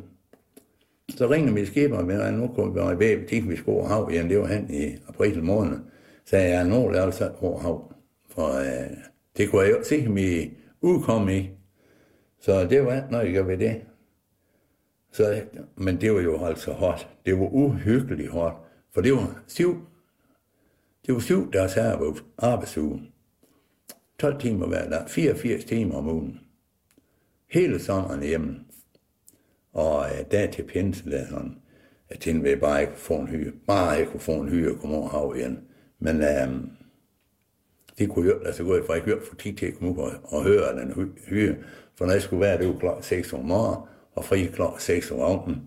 Så ringede min skibber med, at nu kunne vi være i væb, vi skulle over hav igen, det var han i april måned. Så jeg nu er altså over hav. For øh, det kunne jeg jo se mig udkomme i. Så det var når jeg gør ved det. Så, men det var jo altså hårdt. Det var uhyggeligt hårdt. For det var syv, det var syv deres arbejdsuge. 12 timer hver dag, 84 timer om ugen. Hele sommeren hjemme. Og øh, der til pinse, der sådan, jeg tænkte, at jeg bare ikke kunne få en hyre. Bare jeg kunne få en hyre og komme over hav igen. Men øh, det kunne altså, jeg altså gå for jeg kunne få tid til at komme ud og, og høre den hyre. For når jeg skulle være, det var klokken 6 om morgenen, og fri klokken 6 om aftenen,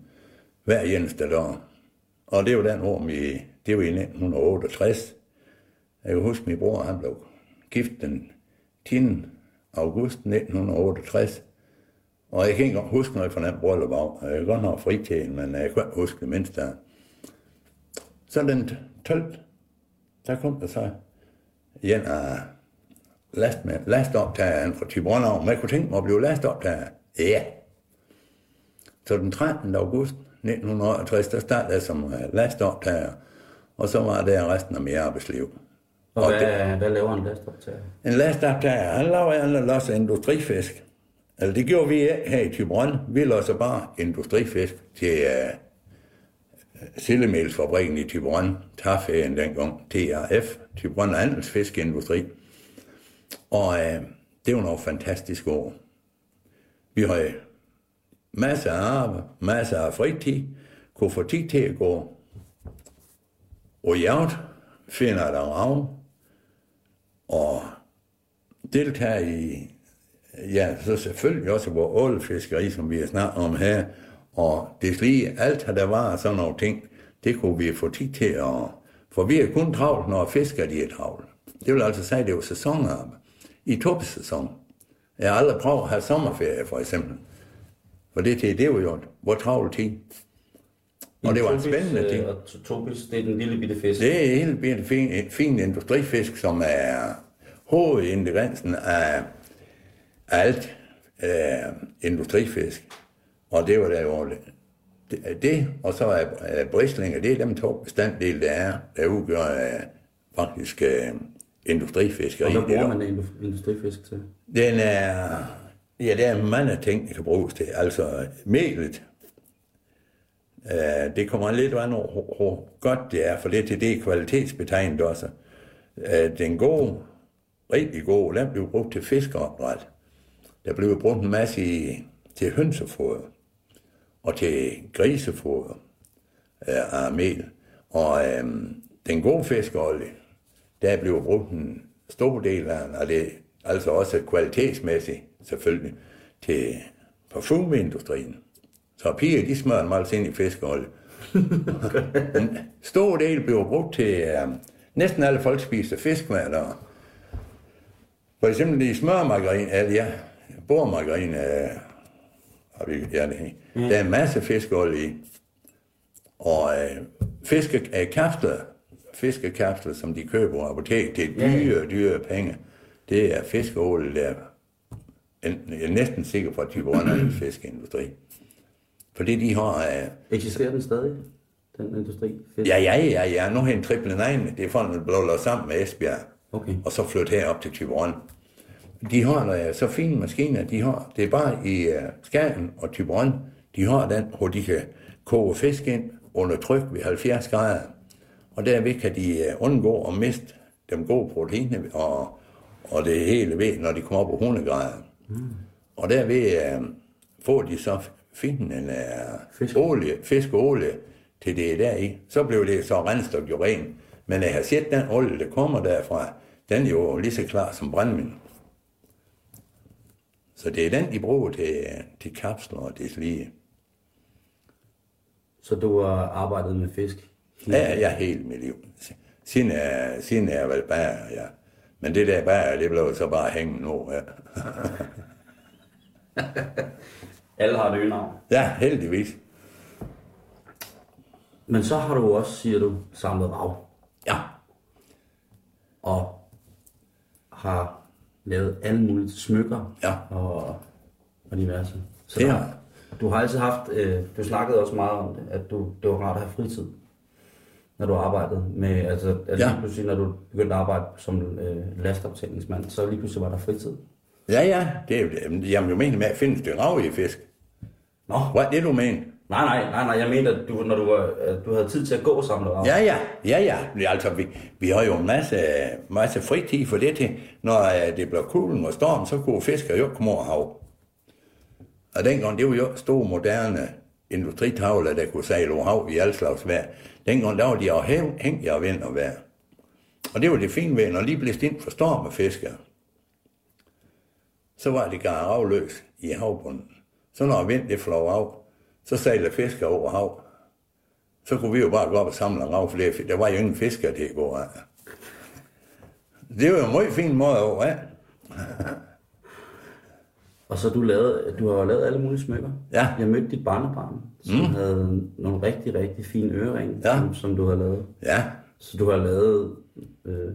hver eneste dag. Og det var den år, vi, det var i 1968. Jeg kan huske, at min bror han blev gift den 10. august 1968. Og jeg kan ikke huske noget fra den bryllup af. Jeg kan godt nok fri til men jeg kan ikke huske det mindste der. Så den 12. Der kom der så en af last med, lastoptageren fra Thyborøn, men jeg kunne tænke mig at blive lastoptager. Ja. Så den 13. august 1968, der startede jeg som øh, lastoptager, og så var det resten af mit arbejdsliv. Og, Og hvad, det... hvad laver en lastoptager? En lastoptager, han laver en losser industrifisk. Altså det gjorde vi ikke her i Thyborøn. Vi losser bare industrifisk til uh, Sillemælsfabrikken i Thyborøn, Tarfæen dengang, TRF, Thyborøn Andelsfiskeindustri. Og uh, det var nogle fantastiske år. Vi havde masser af arbejde, masser af fritid, kunne få tid til at gå og jagt, finder der rav, og deltage i, ja, så selvfølgelig også vores ålfiskeri, som vi har snakket om her, og det lige alt, der var sådan nogle ting, det kunne vi få tid til at, for vi er kun travlt, når fisker de er travlt. Det vil altså sige, at det var sæsonarbejde. I topsæson. Jeg har aldrig prøvet at have sommerferie, for eksempel. For det, det, er var jo hvor travlt tid. Og det var en spændende ting. Og tobis, det er den lille bitte fisk. Det er en fin, en fin industrifisk, som er hovedingrediensen af alt øh, industrifisk. Og det var der jo det, det og så er, er brislinger, det er dem to bestanddele, der er, der udgør øh, faktisk øh, industrifiskeri. Og hvad bruger man industrifisk til? den er, ja, der er mange ting, der kan bruges til. Altså, melet, øh, det kommer lidt an over, hvor, hvor godt det er, for det til det er kvalitetsbetegnet også. Øh, den gode, rigtig gode, den bliver brugt til fiskeopdræt. Der bliver brugt en masse i, til hønsefoder og til grisefoder øh, af mel. Og øh, den gode fiskeolie, der bliver brugt en stor del af og det altså også kvalitetsmæssigt selvfølgelig til parfumeindustrien. Så piger, de smører den meget ind i fiskeolie. en stor del bliver brugt til, øh, næsten alle folk spiser fisk hver dag. For eksempel i smørmargarin, eller ja, bordmargarin, øh, har vi, ja, det, mm. der er en masse fiskeolie i. Og øh, fiskekapsler, fiskekapsler, som de køber på apoteket, det er dyre, dyre penge. Det er fiskeolie, der er jeg er næsten sikker på, at de bruger fiskeindustri. Fordi de har... Øh, Eksisterer den stadig, den industri? Fisk? ja, ja, ja, ja, nu har en triple nine, det er folk, der blev lavet sammen med Esbjerg, Okay. og så flyttet herop til Tyberon. De har uh, så fine maskiner, de har, det er bare i uh, Skagen og Tyberon, de har den, hvor de kan koge fisk ind under tryk ved 70 grader. Og derved kan de uh, undgå at miste dem gode proteiner og, og det hele ved, når de kommer op på 100 grader. Mm. Og derved uh, får de så finde en uh, Fisk. olie, fiskeolie til det er der i. Så blev det så renset og gjort rent. Men jeg har set den olie, der kommer derfra, den er jo lige så klar som brændvind. Så det er den, de bruger til, til kapsler og det lige. Så du har arbejdet med fisk? Ja, jeg hele mit liv. Siden er, siden er jeg vel bare, ja. Men det der bare, det blev så bare hængende nu, ja. [laughs] Alle har et øgenavn. Ja, heldigvis. Men så har du også, siger du, samlet rav. Ja. Og har lavet alle mulige smykker Ja. og, og diverse. Så Det har Du har altid haft, øh, du snakkede også meget om det, at du, det var rart at have fritid, når du arbejdede med, altså at Ja. lige pludselig, når du begyndte at arbejde som øh, lastoptændingsmand, så lige pludselig var der fritid. Ja, ja, det er jo. Jamen, jeg mener med, at findes det rav i fisk. Nå, Hvad er det, du mener? nej, nej, nej, nej, jeg mente, at du, når du, var, at du havde tid til at gå og samle rav. Ja, ja, ja, ja. Men Altså, vi, vi har jo en masse, masse fritid for det til. Når uh, det bliver kulden og storm, så kunne fiskere jo komme over hav. Og dengang, det var jo store, moderne industritavler, der kunne sejle over hav i alle slags vejr. Dengang, der var de afhængige af vind og vejr. Og det var det fine ved, når de blev stint for storm og fiskere. Så var det gar afløs i havbunden. Så når vind det flår af, så sejler fiskere over hav så kunne vi jo bare gå op og samle rav, for der var jo ingen fisker til at gå af. Det var jo en meget fin måde over, ja. [laughs] Og så du lavet, du har jo lavet alle mulige smykker. Ja. Jeg mødte dit barnebarn, som mm. havde nogle rigtig, rigtig fine øreringe, Ja. som, som du har lavet. Ja, Så du har lavet øh,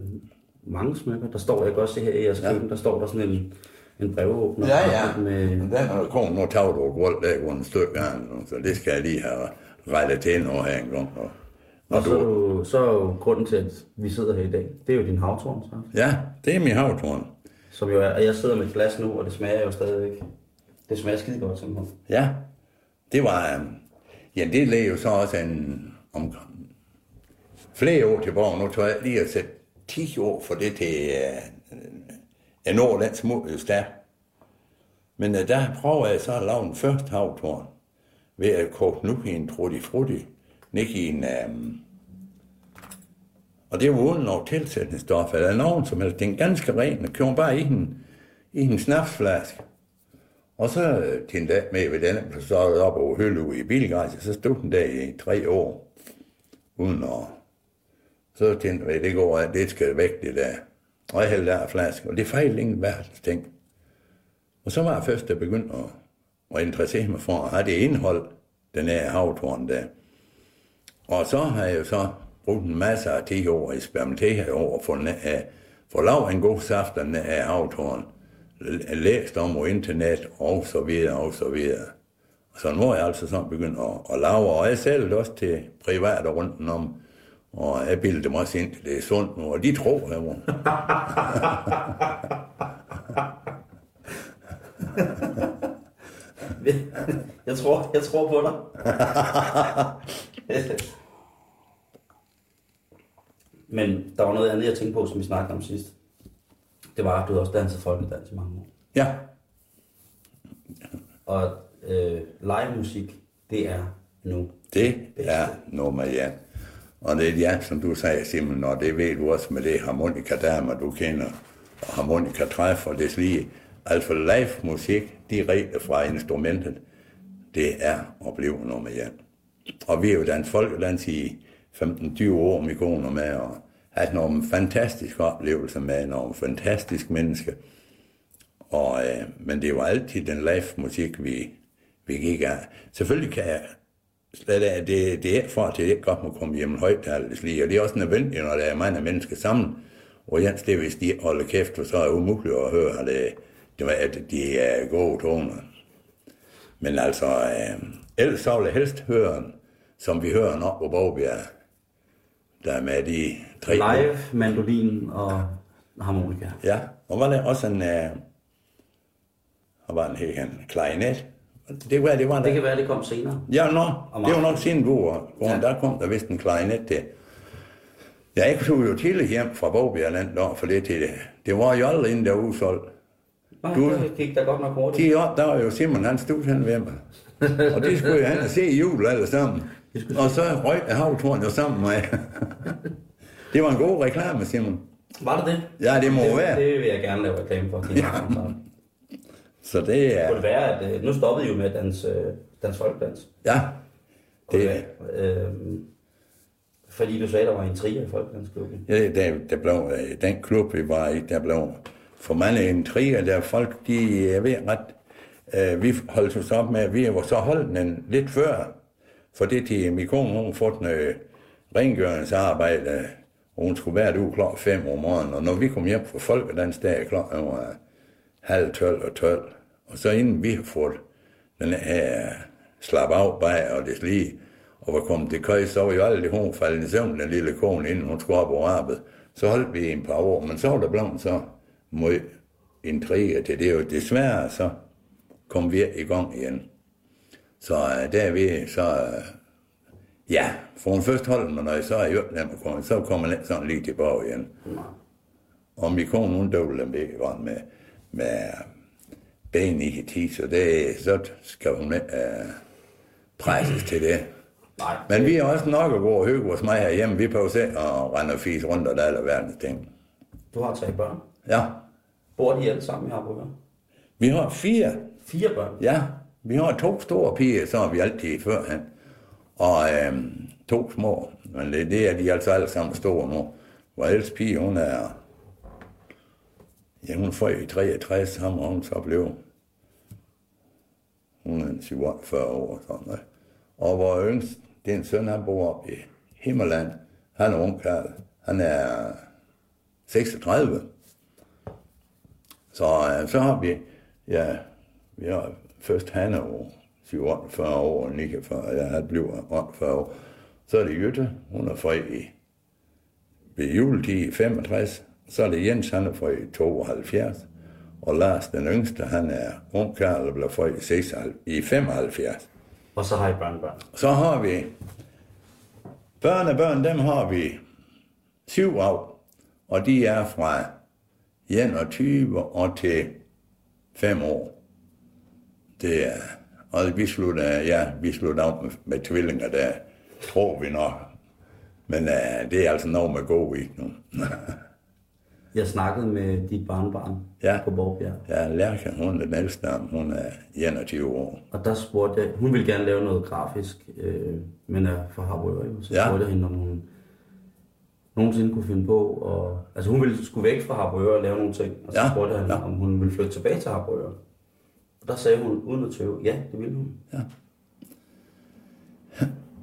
mange smykker. Der står, jeg kan også se her i jeres køkken, der står der sådan en, en brevåbner. ja, ja. Med, Den har kommet nu taget over gulv, der går en stykke gang, så det skal jeg lige have rettet til nu her en gang. Og, og og så, er du, så er jo grunden til, at vi sidder her i dag, det er jo din havtorn, så. ja, det er min havtorn. Som jo er, og jeg sidder med et glas nu, og det smager jo stadigvæk. Det smager skide godt simpelthen. Ja, det var, øhm, ja, det lagde jo så også en, om, flere år tilbage. Nu tror jeg lige at sætte 10 år for det til øh, en år den små øh, stær. Men øh, der prøver jeg så at lave en første havtorn ved at koge nu i en trutti frutti, ikke i en, øhm, og det var uden noget tilsætningsstof eller nogen som helst. Det er en ganske ren, og køber bare i en, i en snapsflaske. Og så øh, til en dag med ved den, blev stået op over hylde i bilgræsset, så stod den der i tre år, uden at... Så tænkte jeg, det går, at det skal væk, det der. Og jeg hældte der flaske, og det fejlede ingen verdens ting. Og så var jeg først, der begyndte at, at interessere mig for at have det indhold, den her havtorn der. Og så har jeg jo så brugt en masse af 10 år i eksperimentere over for, at øh, få lavet en god saft af den her havtorn. Læst om på internet og så videre og så videre. Og så nu er jeg altså sådan begyndt at, at lave, og jeg sælger det også til private rundt om. Og jeg bildte dem også ind det er sundt nu, og de tror, jeg må. [laughs] jeg, tror, jeg tror på dig. [laughs] Men der var noget andet, jeg tænkte på, som vi snakkede om sidst. Det var, at du også danset folkedans i mange år. Ja, Og øh, live musik, det er nu. det er nummer ja. Og det er ja, som du sagde, Simon, og det ved du også med det harmonikadermer, du kender, og harmonikatræf og det lige. Altså live musik, direkte fra instrumentet, det er at blive nummer et. Og vi er jo dansk folkedans i 15-20 år med koner med, og haft nogle fantastiske oplevelser med nogle fantastiske mennesker. Og, øh, men det var altid den live musik, vi, vi gik af. Selvfølgelig kan jeg slet af, det, det er for, at det ikke godt må komme hjem højt lige, og det er også nødvendigt, når der er mange mennesker sammen. Og Jens, det er, hvis de holder kæft, for så er det umuligt at høre, at det, det var, at de er gode toner. Men altså, øh, ellers så vil jeg helst høre som vi hører op på Bogbjerg. Der er med de tre... Live, mandolin og harmonika. Ja, og var der også en... Øh, og var en helt klarinet. Det var, det var der. Det kan være, det kom senere. Ja, nå, Om det var nok siden du var ja. Der kom der vist en klarinet til. Ja, jeg tog jo til hjem fra Bogbjerland, der, for det til det. Det var jo aldrig inden der udsolgt. Nej, Du- det gik da godt nok hurtigt. 10 år, der var jo Simon, han stod hen ved mig. Og det skulle jo han se i jul alle sammen. Og så røg havtorn jo sammen med. Det var en god reklame, Simon. Var det det? Ja, det må det, være. Det vil jeg gerne lave reklame for. Ja. Så det er... Kunne det være, at øh, nu stoppede I jo med at danse, øh, danse folkedans? Ja, det, være, øh, fordi du sagde, der var en trier i folkedansklubben. Ja, der, der blev, øh, den klub, vi var i, der blev for mange intriger, der folk, de er ved ret, øh, vi holdt os op med, at vi var så holdt den lidt før, for det til min kone, hun fået noget rengøringsarbejde, og hun skulle være ude klokken 5 om morgenen, og når vi kom hjem fra folkedans, der er klokken var halv 12 og 12, og så inden vi har fået den her slap af bag og det lige, og var kommet til køj, så var jo aldrig hun faldet i søvn, den lille kone, inden hun skulle op og arbejde. Så holdt vi en par år, men så var der blevet så mod intriger til det, og desværre så kom vi i gang igen. Så uh, der er vi så, uh, ja, for en først holdt man, når jeg så er jo dem, så kommer lidt sådan lige tilbage igen. Og min kone, hun ikke godt med, med ben i ti, så det, så skal hun med, uh, presses til det. Nej. Men vi er også nok at gå og hygge os mig herhjemme. Vi prøver selv at rende og fise rundt og der er alle verdens ting. Du har tre børn. Ja, Bor de alle sammen i Harboøre? vi har fire. Fire børn. Ja, vi har to store piger, så har vi altid førhen. Og øhm, to små. Men det, det er de altså alle sammen store nu. Hvor ældste pige, hun er... Ja, hun får i 63, ham og hun så blev Hun er 47 år. og Sådan noget. Og vores yngst, det er en søn, han bor oppe i Himmerland. Han er ung karl. Han er 36. Så, øh, så har vi, ja, vi har først han er 48 år, og Nika for, ja, han bliver 48 år. Så er det Jytte, hun er fri i ved juletid i 65. Så er det Jens, han er fri i 72. Og Lars, den yngste, han er ung karl og bliver fri i, 76, i 75. Og så har I børnebørn. Så har vi børnebørn, dem har vi syv af, og de er fra 21 og til 5 år. Det er, og vi slutter, ja, vi slutter af med, med tvillinger, der tror vi nok. Men uh, det er altså noget med god i nu. [laughs] Jeg snakkede med dit barnbarn Ja. på Borgbjerg. ja, Lærke, hun er dem, hun er 21 år. Og der spurgte jeg, hun ville gerne lave noget grafisk, øh, men er fra Harboøre. Så Ja. spurgte jeg hende, om hun nogensinde kunne finde på. Og, altså hun ville skulle væk fra Harboøre og lave nogle ting. Og så Ja, spurgte jeg hende, ja. om hun ville flytte tilbage til Harboøre. Og der sagde hun uden at tøve, ja, det ville hun.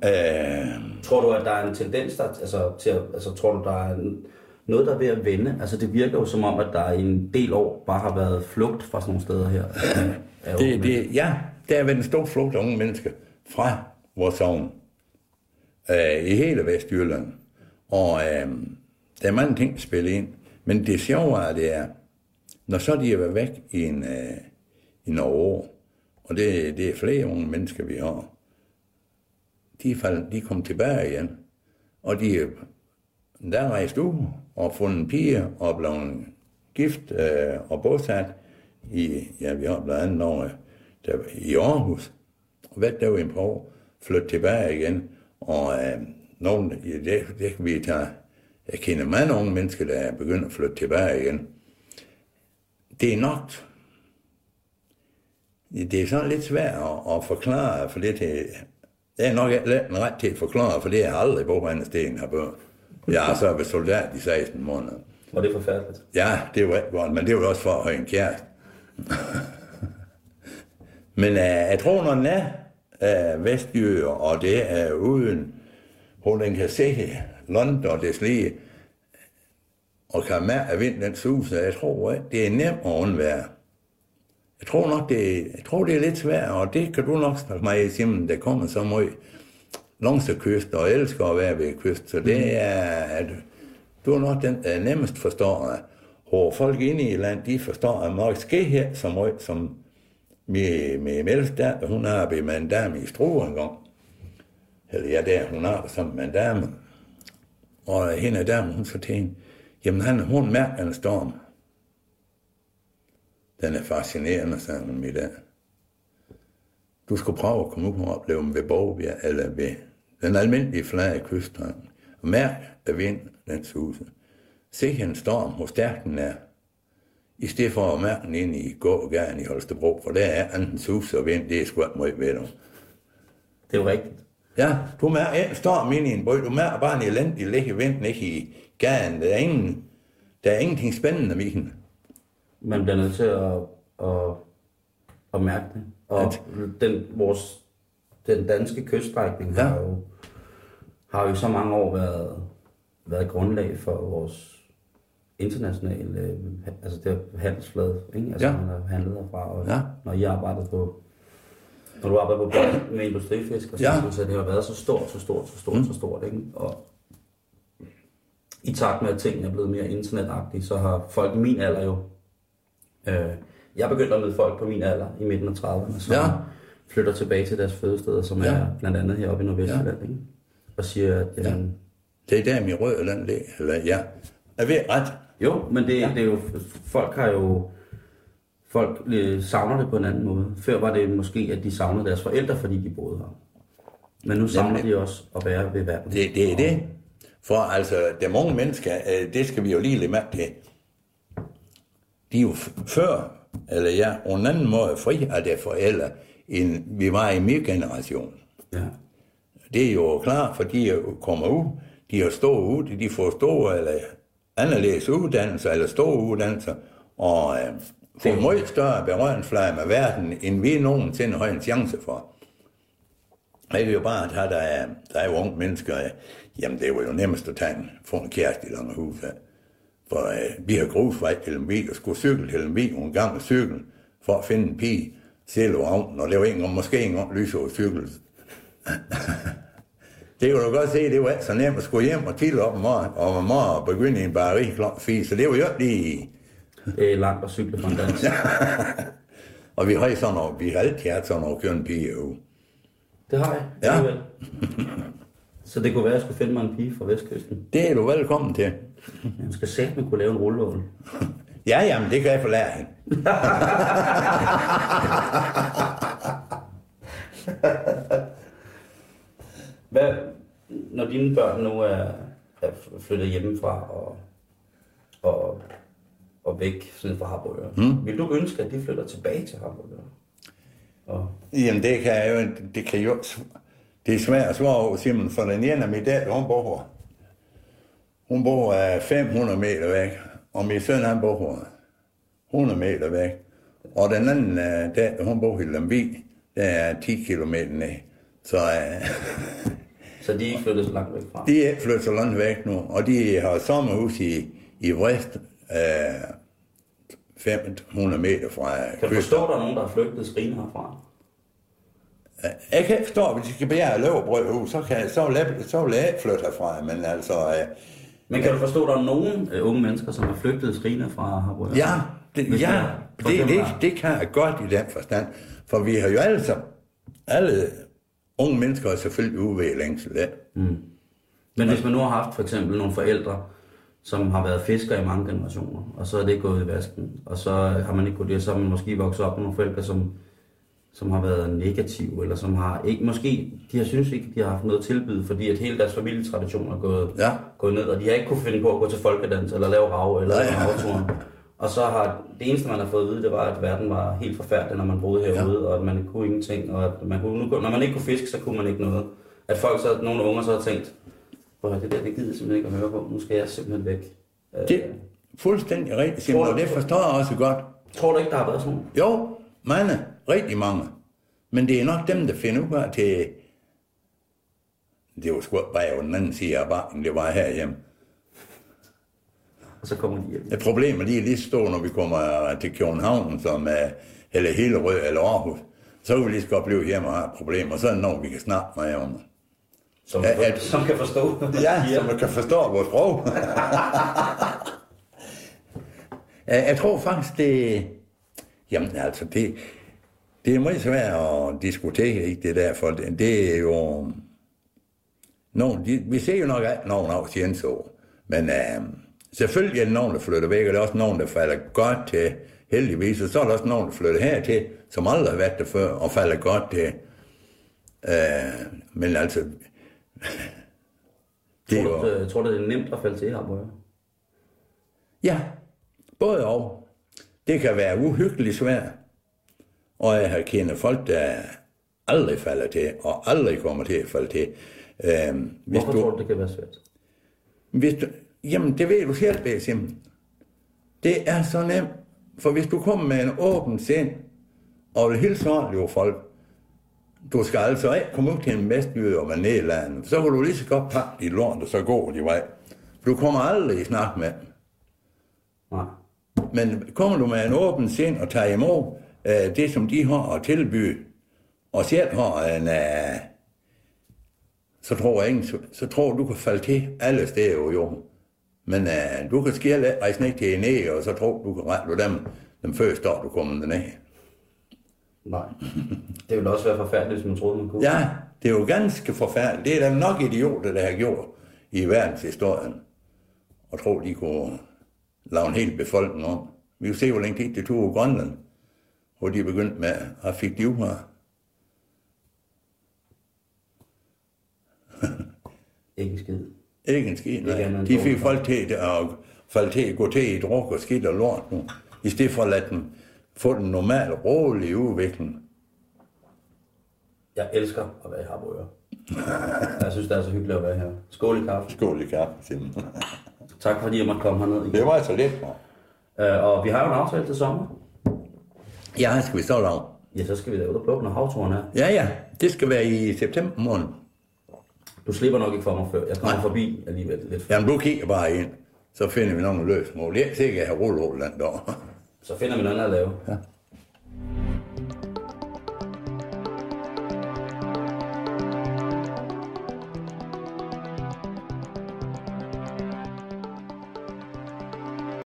Uh, Tror du, at der er en tendens der, altså, til altså, tror du, der er en, noget, der er ved at vende? Altså, det virker jo som om, at der i en del år bare har været flugt fra sådan nogle steder her. [clears throat] Det, det, ja, der er været en stor flugt af unge mennesker fra vores sovn øh, i hele Vestjylland. Og øh, der er mange ting, der spiller ind. Men det sjove er, det er, når så de har været væk i, en, øh, i nogle år, og det, det er flere unge mennesker, vi har, de er, faldet, de er kommet tilbage igen. Og de er der rejste rejst ud og fundet en pige og blev gift øh, og bosat i, ja, vi har blandt andet Norge, der, i Aarhus. Og været der var en par år, flyttet tilbage igen. Og øh, nogen, ja, det, det kan vi tage, jeg kender mange unge mennesker, der er begyndt at flytte tilbage igen. Det er nok, det er sådan lidt svært at, at forklare, for det, til, det er nok ikke en ret til at forklare, for det er aldrig på andre steder har børn. Jeg har så været soldat i 16 måneder. Og det forfærdeligt. Ja, det jo ikke godt, men det jo også for at have en kæreste. [laughs] men uh, jeg tror, når den er uh, vestjyder, og det er uden, hvor den kan se London og det slige, og kan mærke, at vinden den suser, jeg tror, at det er nemt at undvære. Jeg tror nok, det er, jeg tror, det er lidt svært, og det kan du nok snakke mig i, Simon, der kommer så meget langs kyst, og elsker at være ved kyst, så det er, at du er nok den, der nemmest forstår, hvor folk inde i landet, de forstår, at man ske her så meget, som med, med Mels der, hun har med en dame i Struer en gang. Eller ja, der, hun har sammen med en dame. Og hende dame, hun så til hende, jamen han, hun mærker en storm. Den er fascinerende, sagde hun i dag. Du skulle prøve at komme ud og opleve dem ved Borgbjerg, eller ved den almindelige flade kyststrand. Og mærk af vind, den suser. Se en storm, hvor stærk den er. I stedet for at mærke den ind i gågaden i Holstebro, for der er anden sus og vind, det er sgu ikke meget ved dig. Det er jo rigtigt. Ja, du mærker en storm ind i en brød, du mærker bare en elendig ligge vind, ikke i gaden. Der er, ingen, der er ingenting spændende ved den. Man bliver nødt til at, at, at mærke det. Og den, vores, den danske kyststrækning Ja. har, jo, har jo så mange år været, været grundlag for vores internationale, øh, altså det er handelsflade, ikke? Altså Ja. man har handlet herfra, og Ja. når I arbejder på, når du arbejder på båd med industrifisk, og så, Ja. så det har været så stort, så stort, så stort, mm. så stort, ikke? Og i takt med, at tingene er blevet mere internetagtige, så har folk i min alder jo... Øh, jeg begyndte at møde folk på min alder i midten af 30'erne, som Ja. Flytter tilbage til deres fødesteder, som Ja. er blandt andet heroppe i Nordvestjylland, ikke? Og siger, at... Ja. Øh, Det er der, min røde land ligger. Eller ja, jeg ved ret. Jo, men det, ja. det er jo... Folk har jo... Folk øh, savner det på en anden måde. Før var det måske, at de savnede deres forældre, fordi de boede her. Men nu savner Nemlig. de også at være ved verden. Det, det er det. For altså, de mange mennesker, øh, det skal vi jo lige lade mærke til. De er jo før, eller ja, på en anden måde fri af deres forældre, end vi var i min generation. Ja. Det er jo klart, for de er kommer ud, de har store ud, de får store eller anderledes uddannelser, eller store uddannelser, og øh, få en meget større berøringsflade med verden, end vi nogensinde har en chance for. Jeg vil jo bare at der er, der er jo unge mennesker, øh, jamen det var jo nemmest at tage en, få en kæreste i Langerhus. Ja. For øh, vi har grusvej til en bil, og skulle cykle til en bil, en gang med cykel, for at finde en pige, selv og og det var ikke engang, måske ikke engang lys over cykel. [laughs] det kunne du godt se, det var ikke så nemt at skulle hjem og til op om morgenen, og om morgenen begynde i en bageri klokken 4, så det var jo ikke lige... Det er langt at cykle fra en dans. [laughs] Og vi har sådan noget, vi har altid haft sådan noget køn pige jo. Det har jeg. Ja. Så det kunne være, at jeg skulle finde mig en pige fra Vestkysten. Det er du velkommen til. Jeg skal sætte kunne lave en rullevogn. [laughs] Ja, jamen, det kan jeg forlære hende. [laughs] Hvad, når dine børn nu er, er flyttet hjemmefra og, og, og væk sådan fra Harboøre, mm. vil du ønske, at de flytter tilbage til Harboøre? Og, Jamen, det kan jeg jo, det kan jo, det er svært at svare over, Simon, for den ene af min datter, hun bor. Hun bor øh, 500 meter væk, og min søn, han bor her 100 meter væk. Og den anden øh, datter, hun bor i Lemvig, der er 10 kilometer ned. Så øh, [laughs] så de er ikke flyttet så langt væk fra? de er ikke flyttet så langt væk nu, og de har sommerhus i, i Vrist, øh, 500 meter fra Kan du forstå, at der er nogen, der har flygtet skrine herfra? Jeg kan ikke forstå, hvis de skal bære brødhus, så, kan, så, vil jeg, så vil jeg ikke flytte herfra, men altså, øh, Men kan du forstå, at der er nogen øh, unge mennesker, som har flygtet skrine fra Harboøre? ja, det, ja det, det, eksempel- det kan jeg godt i den forstand, for vi har jo alle sammen, alle unge mennesker er selvfølgelig ude ved længsel af. Men hvis man nu har haft for eksempel nogle forældre, som har været fiskere i mange generationer, og så er det gået i vasken, og så har man ikke kunnet det, så har man måske vokset op med nogle forældre, som, som har været negative, eller som har ikke, måske, de har synes ikke, de har haft noget at tilbyde, fordi at hele deres familietradition er gået, Ja. gået ned, og de har ikke kunne finde på at gå til folkedans, eller lave rav, eller Nej. lave havturen. Og så har det eneste, man har fået at vide, det var, at verden var helt forfærdelig, når man boede herude, ja. og at man ikke kunne ingenting, og at man kunne, nu, når man ikke kunne fiske, så kunne man ikke noget. At folk så, nogle unger så har tænkt, høre, det der, det gider jeg simpelthen ikke at høre på. Nu skal jeg simpelthen væk. Øh, Det er fuldstændig rigtigt, Simon, og det forstår jeg også godt. Tror du ikke, der har været sådan? Jo, mange, rigtig mange. Men det er nok dem, der finder ud af til... Det var sgu bare på den anden side af bakken, det var herhjemme. Og så kommer de hjem. Et problem er lige lige stå, når vi kommer til København, som er, eller Hillerød eller Aarhus. Så kan vi lige så godt blive hjemme og have et problem, og så er det noget, vi kan snakke med om. Som, Ja, [laughs] ja. som kan forstå. Ja, man kan forstå vores sprog. [laughs] Jeg tror faktisk, det... Jamen altså, det, det er meget svært at diskutere, ikke det der, for det, er jo... Nogen, de, vi ser jo nok alt nogen af Jens år, men øh, selvfølgelig er der nogen, der flytter væk, og der er også nogen, der falder godt til, heldigvis, og så er der også nogen, der flytter hertil, som aldrig har været der før, og falder godt til. Øh, men altså, [laughs] det Tror du, øh, tror du, det er nemt at falde til her, Bøger? Ja, både og. Det kan være uhyggeligt svært. Og jeg har kendt folk, der aldrig falder til, og aldrig kommer til at falde til. Øhm, hvis Hvorfor du, tror du, det kan være svært? hvis du, jamen, det ved du selv, Basim. Det er så nemt. For hvis du kommer med en åben sind, og vil hilse ordentligt folk, du skal altså ikke komme ud til en vestjyde og være nedlandet. Så kan du lige så godt pakke dit lort, og så gå de vej. For du kommer aldrig i snak med dem. Nej. Men kommer du med en åben sind og tager imod øh, det, som de har at tilbyde, og selv har en, øh, så tror jeg ikke, så, så tror du kan falde til alle steder jo, jo. Men øh, du kan skille rejse ned til en e, og så tror du kan rette dem den første år, du kommer derned. Nej. Det ville også være forfærdeligt, hvis man troede, man kunne. Ja, det er jo ganske forfærdeligt. Det er der nok idioter, der har gjort i verdenshistorien, og tror, de kunne lave en hel befolkning om. Vi kan se, hvor længe det, det tog i Grønland, hvor de begyndte med at fik de her. Ikke en skid. Ikke en skid, nej. De fik folk til at falde til at gå til i druk og skidt og lort nu, i stedet for at lade dem få den normale, rolige udvikling. Jeg elsker at være i Harboøre. [laughs] Jeg synes, det er så hyggeligt at være her. Skål i kaffe. Skål i kaffe, simpelthen. Tak fordi jeg måtte komme herned igen. Det var så lidt. Øh, og vi har jo en aftale til sommer. Ja, skal vi så lave. Ja, så skal vi lave det på, når havturen er. Ja, ja. Det skal være i september måned. Du slipper nok ikke for mig før. Jeg kommer Nej. forbi alligevel lidt før. Jamen, du kigger bare ind. Så finder vi nogle løsmål. Det er sikkert, at jeg ruller over den der. Så finder vi noget andet at lave. Ja.